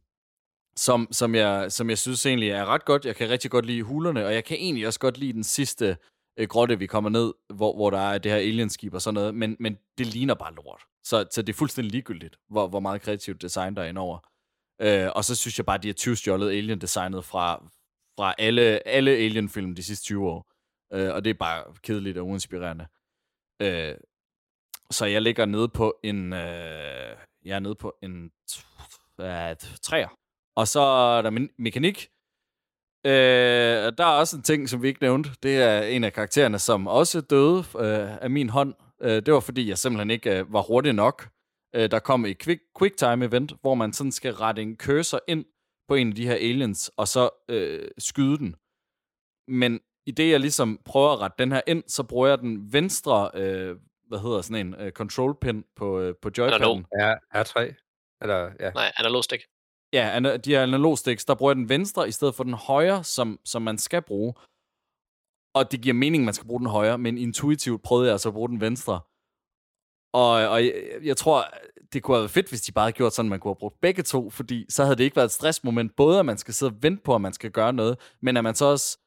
som, som, jeg, som jeg synes egentlig er ret godt. Jeg kan rigtig godt lide hulerne, og jeg kan egentlig også godt lide den sidste øh, grotte, vi kommer ned, hvor, hvor der er det her alienskib og sådan noget, men, men det ligner bare lort. Så, så det er fuldstændig ligegyldigt, hvor, hvor meget kreativt design der er indover. Øh, og så synes jeg bare, at de har 20 stjålet alien-designet fra, fra alle, alle alien-film de sidste 20 år. Øh, og det er bare kedeligt og uinspirerende. Øh, så jeg ligger nede på en... Øh, jeg er nede på en Øh, træer. Og så er der me- mekanik. Øh, der er også en ting, som vi ikke nævnte. Det er en af karaktererne, som også døde øh, af min hånd. Øh, det var, fordi jeg simpelthen ikke øh, var hurtig nok. Øh, der kom et quick, quicktime event, hvor man sådan skal rette en cursor ind på en af de her aliens, og så øh, skyde den. Men i det, jeg ligesom prøver at rette den her ind, så bruger jeg den venstre, øh, hvad hedder sådan en, øh, control pin på, øh, på joypadden. Ja, R3. Eller, ja. Nej, analog stick. Ja, de her analog sticks, der bruger jeg den venstre i stedet for den højre, som, som man skal bruge. Og det giver mening, at man skal bruge den højre, men intuitivt prøvede jeg altså at bruge den venstre. Og, og jeg, jeg tror, det kunne have været fedt, hvis de bare havde gjort sådan, at man kunne have brugt begge to, fordi så havde det ikke været et stressmoment, både at man skal sidde og vente på, at man skal gøre noget, men at man så også,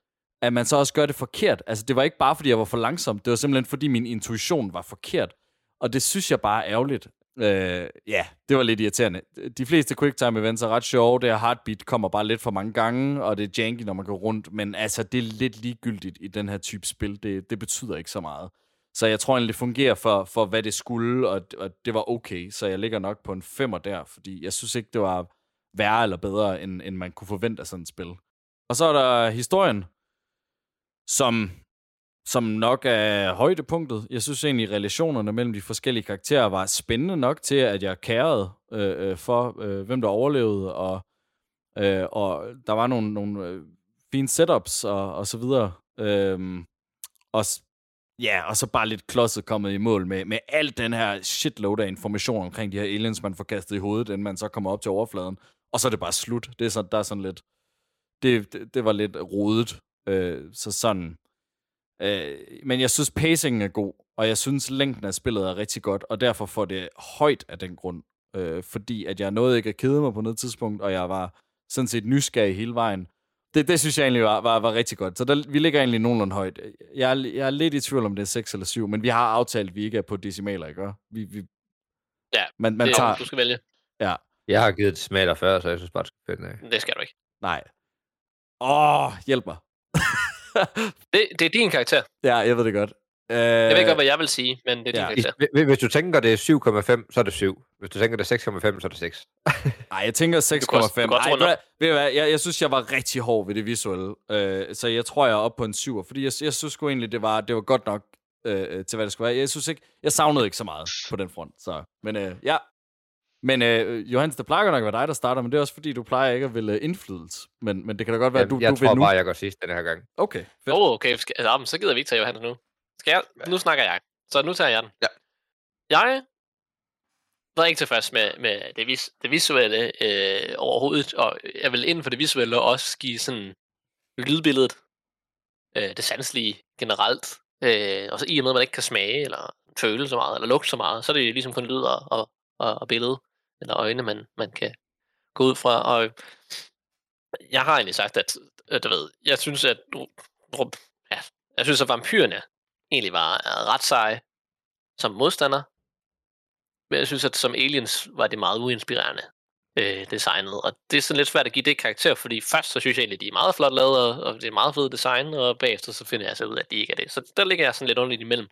at man så også gør det forkert. Altså, det var ikke bare, fordi jeg var for langsom, det var simpelthen, fordi min intuition var forkert. Og det synes jeg bare er ærgerligt. Øh, ja, det var lidt irriterende. De fleste quicktime events er ret sjove. Det her heartbeat kommer bare lidt for mange gange, og det er janky, når man går rundt. Men altså, det er lidt ligegyldigt i den her type spil. Det, det betyder ikke så meget. Så jeg tror egentlig, det fungerer for, for hvad det skulle, og, og det var okay. Så jeg ligger nok på en femmer der, fordi jeg synes ikke, det var værre eller bedre, end, end man kunne forvente af sådan et spil. Og så er der historien, som, som nok er højdepunktet. Jeg synes egentlig, relationerne mellem de forskellige karakterer var spændende nok til, at jeg kærede øh, øh for, øh, hvem der overlevede, og, øh, og der var nogle, nogle øh, fine setups og, og så videre. Øh, og ja, og så bare lidt klodset kommet i mål med, med alt den her shitload af information omkring de her aliens, man får kastet i hovedet, inden man så kommer op til overfladen. Og så er det bare slut. Det er så, der er sådan lidt... Det, det, det var lidt rodet. Øh, så sådan... Øh, men jeg synes, pacingen er god, og jeg synes, længden af spillet er rigtig godt, og derfor får det højt af den grund øh, fordi at jeg nåede ikke at kede mig på noget tidspunkt, og jeg var sådan set nysgerrig hele vejen. Det, det synes jeg egentlig var, var, var rigtig godt. Så der, vi ligger egentlig nogenlunde højt. Jeg, er- jeg er lidt i tvivl om det er 6 eller 7, men vi har aftalt, at vi ikke er på decimaler, ikke? Vi, vi, Ja, man, man det, tager, du skal vælge. ja, Jeg har givet det smaler før, så jeg synes bare, det skal finde af. Det skal du ikke. nej. Åh, hjælp mig. Det, det er din karakter. ja, jeg ved det godt. Øh, Jeg ved godt, hvad jeg vil sige, men det er din ja. karakter. Hvis- du tænker, det er 7,5, så er det 7. Hvis du tænker, det er 6,5, så er det 6. Nej, jeg tænker Du kan også- 6,5. du kan også Ej, runde ved, op. du ved du hvad, jeg, jeg synes, jeg var rigtig hård ved det visuelle. Øh, så jeg tror, jeg er oppe på en 7'er. Fordi jeg, jeg synes sgu egentlig, det var, det var godt nok øh, til, hvad det skulle være. Jeg synes ikke, jeg savnede ikke så meget på den front. Så. Men øh, ja. Men øh, Johannes, det plejer nok at være dig, der starter, men det er også fordi, du plejer ikke at ville indflydelse. Men, men det kan da godt være, at du, jeg jeg du vil tror nu. bare, jeg går sidst den her gang. Okay, fedt. Åh, oh, okay. Skal, altså, så gider vi ikke tage Johannes nu. Skal jeg? Nu snakker jeg. Så nu tager jeg den. Ja. Jeg var ikke tilfreds med, med det, vis, det visuelle øh, overhovedet, og jeg vil inden for det visuelle også give sådan lydbilledet, øh, det sanselige generelt, øh, og så i og med, at man ikke kan smage, eller føle så meget, eller lugte så meget, så er det ligesom kun lyd og, og, og, og billede, eller øjne, man, man kan gå ud fra, og jeg har egentlig sagt, at, at du ved, jeg synes, at ja, jeg synes, at vampyrerne egentlig var ret seje som modstander. Men jeg synes, at som aliens var det meget uinspirerende øh, designet. Og det er sådan lidt svært at give det karakter, fordi først så synes jeg egentlig, at de er meget flot lavet, og, og det er meget fedt design, og bagefter så finder jeg så ud af, at de ikke er det. Så der ligger jeg sådan lidt underligt imellem.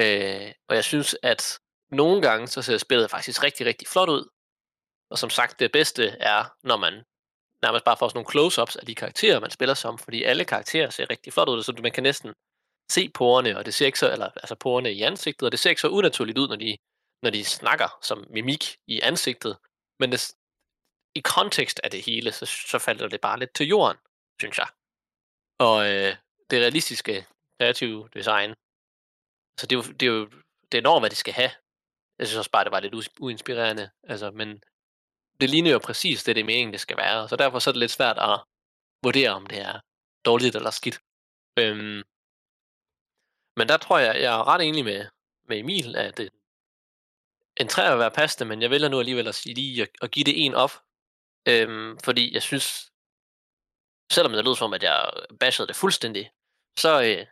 Øh, og jeg synes, at nogle gange så ser spillet faktisk rigtig, rigtig flot ud. Og som sagt, det bedste er, når man nærmest bare får sådan nogle close-ups af de karakterer, man spiller som, fordi alle karakterer ser rigtig flot ud, så man kan næsten se porerne, og det ser ikke så, eller, altså porerne i ansigtet, og det ser ikke så unaturligt ud, når de, når de snakker som mimik i ansigtet, men det, i kontekst af det hele, så, så falder det bare lidt til jorden, synes jeg. Og øh, det realistiske kreative design, så det er jo, det er jo det er enormt, hvad de skal have. Jeg synes også bare, det var lidt uinspirerende, altså, men det ligner jo præcis det, det er meningen, det skal være, så derfor så er det lidt svært at vurdere, om det er dårligt eller skidt. Øhm, men der tror jeg, jeg er ret enig med, med Emil, at øh, det, en træ vil være passende, men jeg vælger nu alligevel at sige lige at, at give det en op. Øhm, fordi jeg synes, selvom det lød som, at jeg bashede det fuldstændig, så øh,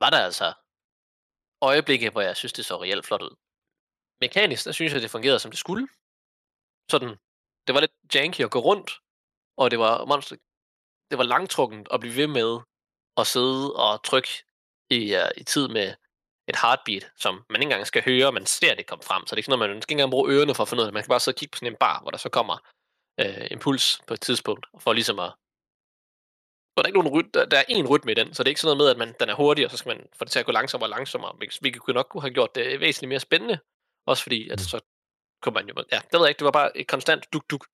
var der altså øjeblikke, hvor jeg synes, det så reelt flot ud. Mekanisk, der synes jeg, det fungerede, som det skulle. Sådan, det var lidt janky at gå rundt, og det var, monster, det var langtrukket at blive ved med at sidde og trykke i, uh, i tid med et heartbeat, som man ikke engang skal høre, man ser det komme frem. Så det er ikke sådan at man skal ikke engang bruge ørerne for at finde ud af det. Man kan bare sidde og kigge på sådan en bar, hvor der så kommer øh, impuls på et tidspunkt, for ligesom at... For der er ikke nogen ryt, der, er én rytme i den, så det er ikke sådan noget med, at man, den er hurtig, og så skal man få det til at gå langsommere og langsommere, hvilket kunne nok kunne have gjort det væsentligt mere spændende. Også fordi, at så kunne man jo... Ja, det ved jeg ikke, det var bare et konstant duk, duk,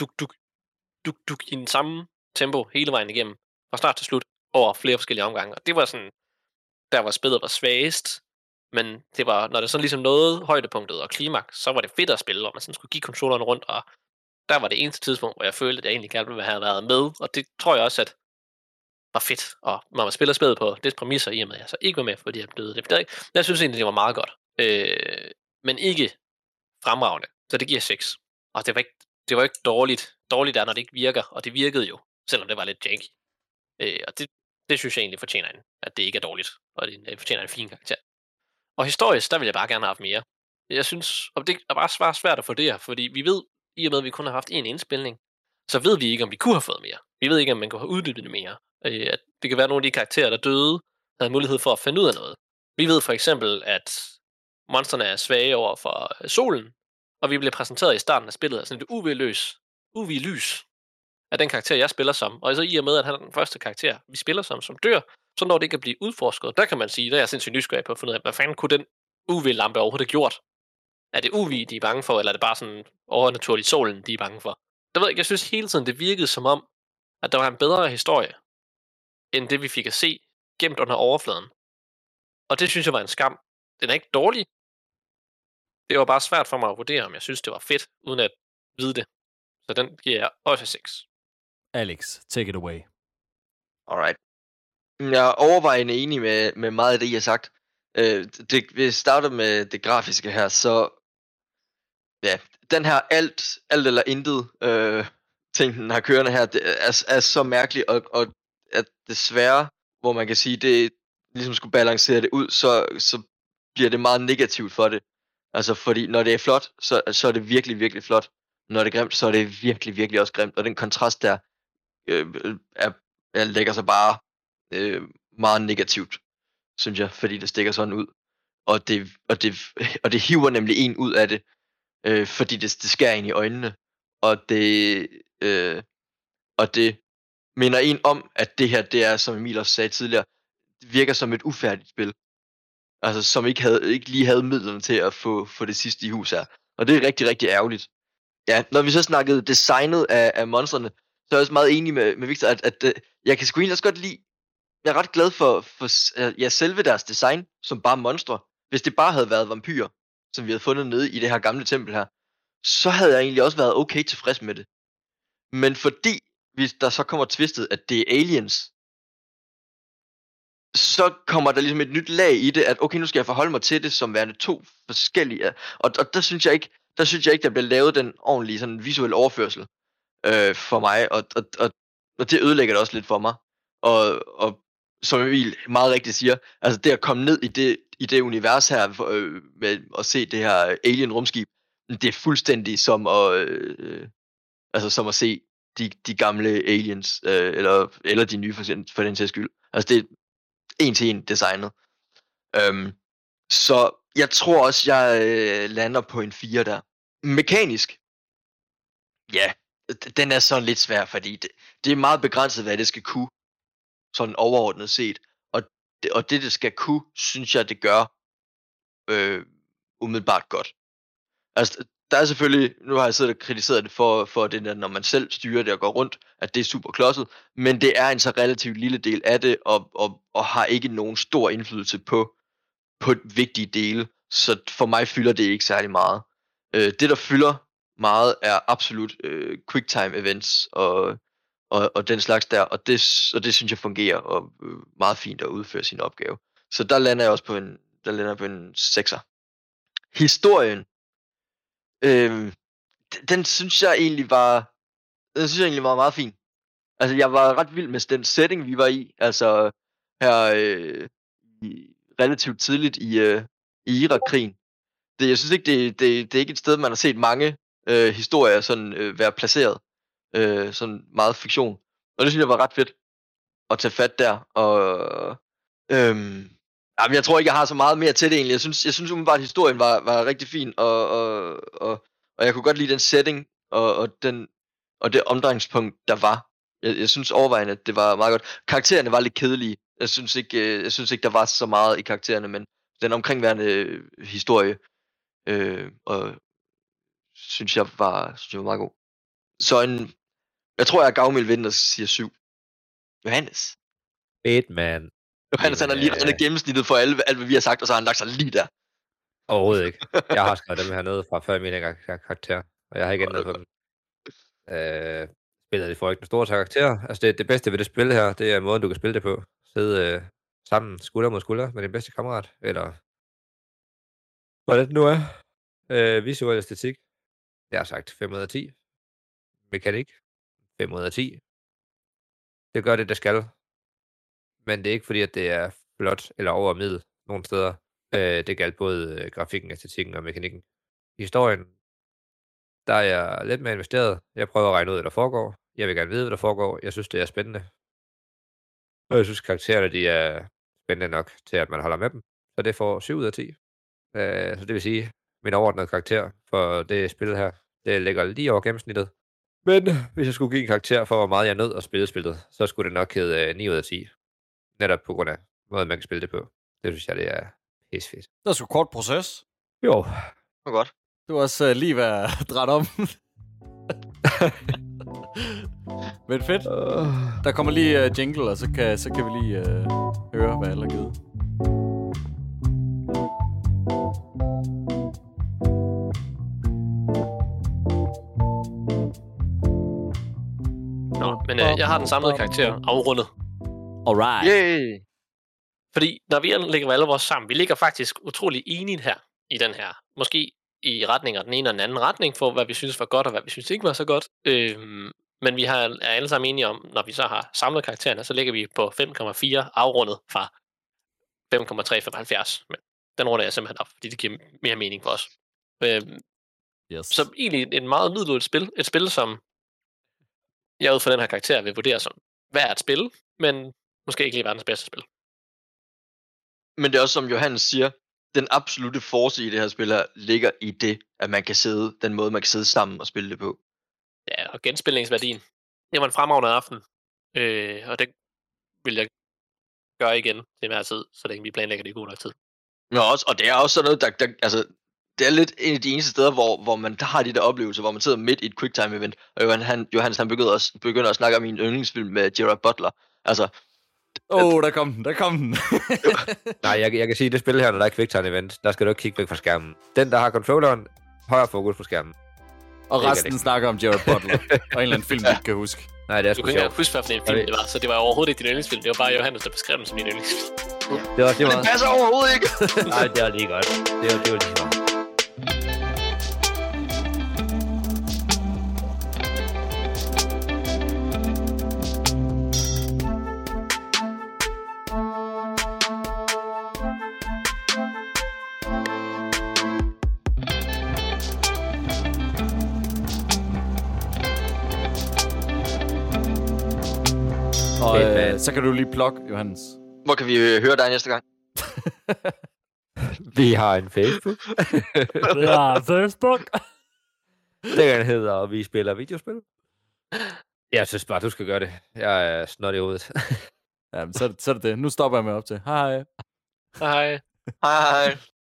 duk, duk, duk, duk i den samme tempo hele vejen igennem, fra start til slut, over flere forskellige omgange. Og det var sådan, der hvor spillet var svagest, men det var, når det sådan ligesom nåede højdepunktet og klimaks, så var det fedt at spille, hvor man sådan skulle give controlleren rundt, og der var det eneste tidspunkt, hvor jeg følte, at jeg egentlig gerne ville have været med, og det tror jeg også, at var fedt, og når man spiller spillet på det præmisser, i og med at jeg så ikke var med, fordi jeg døde det. Jeg synes egentlig, det var meget godt, øh, men ikke fremragende, så det giver 6. Og det var ikke, det var ikke dårligt. Dårligt er, når det ikke virker, og det virkede jo, selvom det var lidt janky. Øh, og det, det synes jeg egentlig fortjener en, at det ikke er dårligt, og det øh, fortjener en fin karakter. Og historisk, der vil jeg bare gerne have haft mere. Jeg synes, og det er bare svært at få det her, fordi vi ved, i og med at vi kun har haft én indspilning, så ved vi ikke, om vi kunne have fået mere. Vi ved ikke, om man kunne have uddybet det mere. Øh, at det kan være nogle af de karakterer, der døde, havde mulighed for at finde ud af noget. Vi ved for eksempel, at monsterne er svage over for øh, solen, og vi bliver præsenteret i starten af spillet af sådan et UV-løs, UV-lys af den karakter, jeg spiller som. Og så i og med, at han er den første karakter, vi spiller som, som dør, så når det ikke at blive udforsket, der kan man sige, der er jeg sindssygt nysgerrig på at finde ud af, hvad fanden kunne den UV-lampe overhovedet have gjort? Er det UV, de er bange for, eller er det bare sådan overnaturligt solen, de er bange for? Der ved jeg, jeg synes hele tiden, det virkede som om, at der var en bedre historie, end det vi fik at se gemt under overfladen. Og det synes jeg var en skam. Den er ikke dårlig. Det var bare svært for mig at vurdere, om jeg synes, det var fedt, uden at vide det. Så den giver jeg også 6. Alex, take it away. Alright. Jeg er overvejende enig med, med meget af det, I har sagt. Øh, det, vi starter med det grafiske her, så... Ja, den her alt, alt eller intet øh, ting, den har kørende her, det er, er så mærkeligt, og, og at desværre, hvor man kan sige, det ligesom skulle balancere det ud, så, så bliver det meget negativt for det. Altså, fordi når det er flot, så, så er det virkelig, virkelig flot. Når det er grimt, så er det virkelig, virkelig også grimt. Og den kontrast der, øh, er, er, lægger sig bare øh, meget negativt, synes jeg, fordi det stikker sådan ud. Og det, og det, og det hiver nemlig en ud af det, øh, fordi det, det skærer ind i øjnene. Og det, øh, og det minder en om, at det her, det er, som Emil også sagde tidligere, det virker som et ufærdigt spil. Altså, som ikke, havde, ikke lige havde midlerne til at få, få det sidste i hus her. Og det er rigtig, rigtig ærgerligt. Ja, når vi så snakkede designet af, af monstrene, så er jeg også meget enig med, med Victor, at, at, at jeg kan sgu egentlig også godt lide, jeg er ret glad for, for øh, ja, selve deres design, som bare monstre. Hvis det bare havde været vampyrer, som vi havde fundet nede i det her gamle tempel her, så havde jeg egentlig også været okay tilfreds med det. Men fordi hvis der så kommer twistet, at det er aliens, så kommer der ligesom et nyt lag i det, at okay, nu skal jeg forholde mig til det som værende to forskellige. Og, og der synes jeg ikke, der synes jeg ikke, der bliver lavet den ordentlige sådan visuel overførsel øh, for mig, og, og, og, og det ødelægger det også lidt for mig. Og, og som Emil meget rigtigt siger, altså det at komme ned i det, i det univers her, for, øh, med at se det her alien rumskib, det er fuldstændig som at, øh, altså som at se de, de gamle aliens, øh, eller, eller de nye for, for den sags skyld. Altså det en til en designet. Øhm, så jeg tror også, jeg øh, lander på en 4 der. Mekanisk, ja, den er sådan lidt svær, fordi det, det er meget begrænset, hvad det skal kunne, sådan overordnet set. Og det, og det, det skal kunne, synes jeg, det gør øh, umiddelbart godt. Altså, der er selvfølgelig, nu har jeg siddet og kritiseret det for, for det der, når man selv styrer det og går rundt, at det er super klodset, men det er en så relativt lille del af det, og, og, og har ikke nogen stor indflydelse på, på vigtige dele, så for mig fylder det ikke særlig meget. Øh, det, der fylder meget, er absolut øh, quicktime events og, og, og den slags der, og det, og det synes jeg fungerer og øh, meget fint at udføre sin opgave. Så der lander jeg også på en, der lander jeg på en 6'er. Historien Øh, den synes jeg egentlig var, den synes jeg egentlig var meget fin. Altså, jeg var ret vild med den setting, vi var i. Altså, her øh, i, relativt tidligt i, øh, i Irak-krigen. Det, jeg synes ikke, det, det, det er ikke et sted, man har set mange øh, historier sådan øh, være placeret. Øh, sådan meget fiktion. Og det synes jeg var ret fedt at tage fat der. Og, øh, Jamen, jeg tror ikke, jeg har så meget mere til det egentlig. Jeg synes, jeg synes umiddelbart, at historien var, var rigtig fin, og, og, og, og jeg kunne godt lide den setting, og, og, den, og det omdrejningspunkt, der var. Jeg, jeg synes overvejende, at det var meget godt. Karaktererne var lidt kedelige. Jeg synes ikke, øh, jeg synes ikke der var så meget i karaktererne, men den omkringværende øh, historie, øh, og synes jeg var, synes jeg var meget god. Så en, jeg tror, jeg er gavmild vinder, siger syv. Johannes. Batman. Johannes, han har lige rendet gennemsnittet for alle, alt, hvad vi har sagt, og så har han lagt sig lige der. Overhovedet ikke. Jeg har skrevet dem her nede fra før min karakter, og jeg har ikke ændret på dem. Øh, spillet det får ikke den store karakter. Altså det, det bedste ved det spil her, det er måden, du kan spille det på. Sidde øh, sammen skulder mod skulder med din bedste kammerat, eller hvad det nu er. Øh, visuel æstetik. Jeg har sagt 5 ud af 10. Mekanik. 5 ud af 10. Det gør det, det skal men det er ikke fordi, at det er flot eller over middel nogle steder. Øh, det galt både øh, grafikken, æstetikken og mekanikken. Historien, der er jeg lidt mere investeret. Jeg prøver at regne ud, hvad der foregår. Jeg vil gerne vide, hvad der foregår. Jeg synes, det er spændende. Og jeg synes, karaktererne de er spændende nok til, at man holder med dem. Så det får 7 ud af 10. Øh, så det vil sige, min overordnede karakter for det spil her, det ligger lige over gennemsnittet. Men hvis jeg skulle give en karakter for, hvor meget jeg nød at spille spillet, så skulle det nok hedde øh, 9 ud af 10 netop på grund af måden, man kan spille det på. Det synes jeg, det er pisse fedt. Det var sgu kort proces. Jo. Det var godt. Det var også uh, lige hvad dræt om. Men fedt. Uh. Der kommer lige uh, jingle, og så kan, så kan vi lige uh, høre, hvad alle har givet. Nå, men øh, jeg har den samlede karakter afrundet. Alright. Yay! Fordi når vi lægger alle vores sammen, vi ligger faktisk utrolig enige her i den her. Måske i retninger den ene og den anden retning, for hvad vi synes var godt, og hvad vi synes ikke var så godt. Øhm, men vi har, er alle sammen enige om, når vi så har samlet karaktererne, så ligger vi på 5,4 afrundet fra 5,375. Men den runder jeg simpelthen op, fordi det giver mere mening for os. Øhm, Yes. så egentlig et meget middelmådigt spil. Et spil, som jeg ud fra den her karakter vil vurdere som værd at spille, men måske ikke lige verdens bedste spil. Men det er også som Johannes siger, den absolute force i det her spil her, ligger i det, at man kan sidde, den måde man kan sidde sammen og spille det på. Ja, og genspilningsværdien. Det var en fremragende aften, øh, og det vil jeg gøre igen til hver tid, så længe vi planlægger det i god nok tid. Ja, også, og det er også sådan noget, der, der altså, det er lidt en af de eneste steder, hvor, hvor man har de der oplevelser, hvor man sidder midt i et quicktime event, og Johan, han, Johannes han begynder, at, begynder at snakke om min yndlingsfilm med Gerard Butler. Altså, Åh, oh, der kom den, der kom den. Nej, jeg, jeg kan sige, at det spil her, når der er quicktime event, der skal du ikke kigge væk fra skærmen. Den, der har controlleren, højere fokus på skærmen. Og Det kan resten det. snakker om Jared Butler. og en eller anden film, vi ikke kan huske. Nej, det er Du sgu kan ikke engang sjovt. huske, hvad for en film det var, så det var overhovedet ikke din yndlingsfilm. Det var bare Johannes, der beskrev den som din yndlingsfilm. Det var, det var, det passer overhovedet ikke! nej, det var lige godt. Det var, det var lige godt. Og Fedt, øh, så kan du lige plukke, Johannes. Hvor kan vi øh, høre dig næste gang? Vi har en Facebook. Ja, Facebook. Den hedder, Vi spiller videospil. Jeg synes bare, du skal gøre det. Jeg er snot i hovedet. Ja, så, er det- så er det det. Nu stopper jeg med op til. Hej. Hej. Hej hej.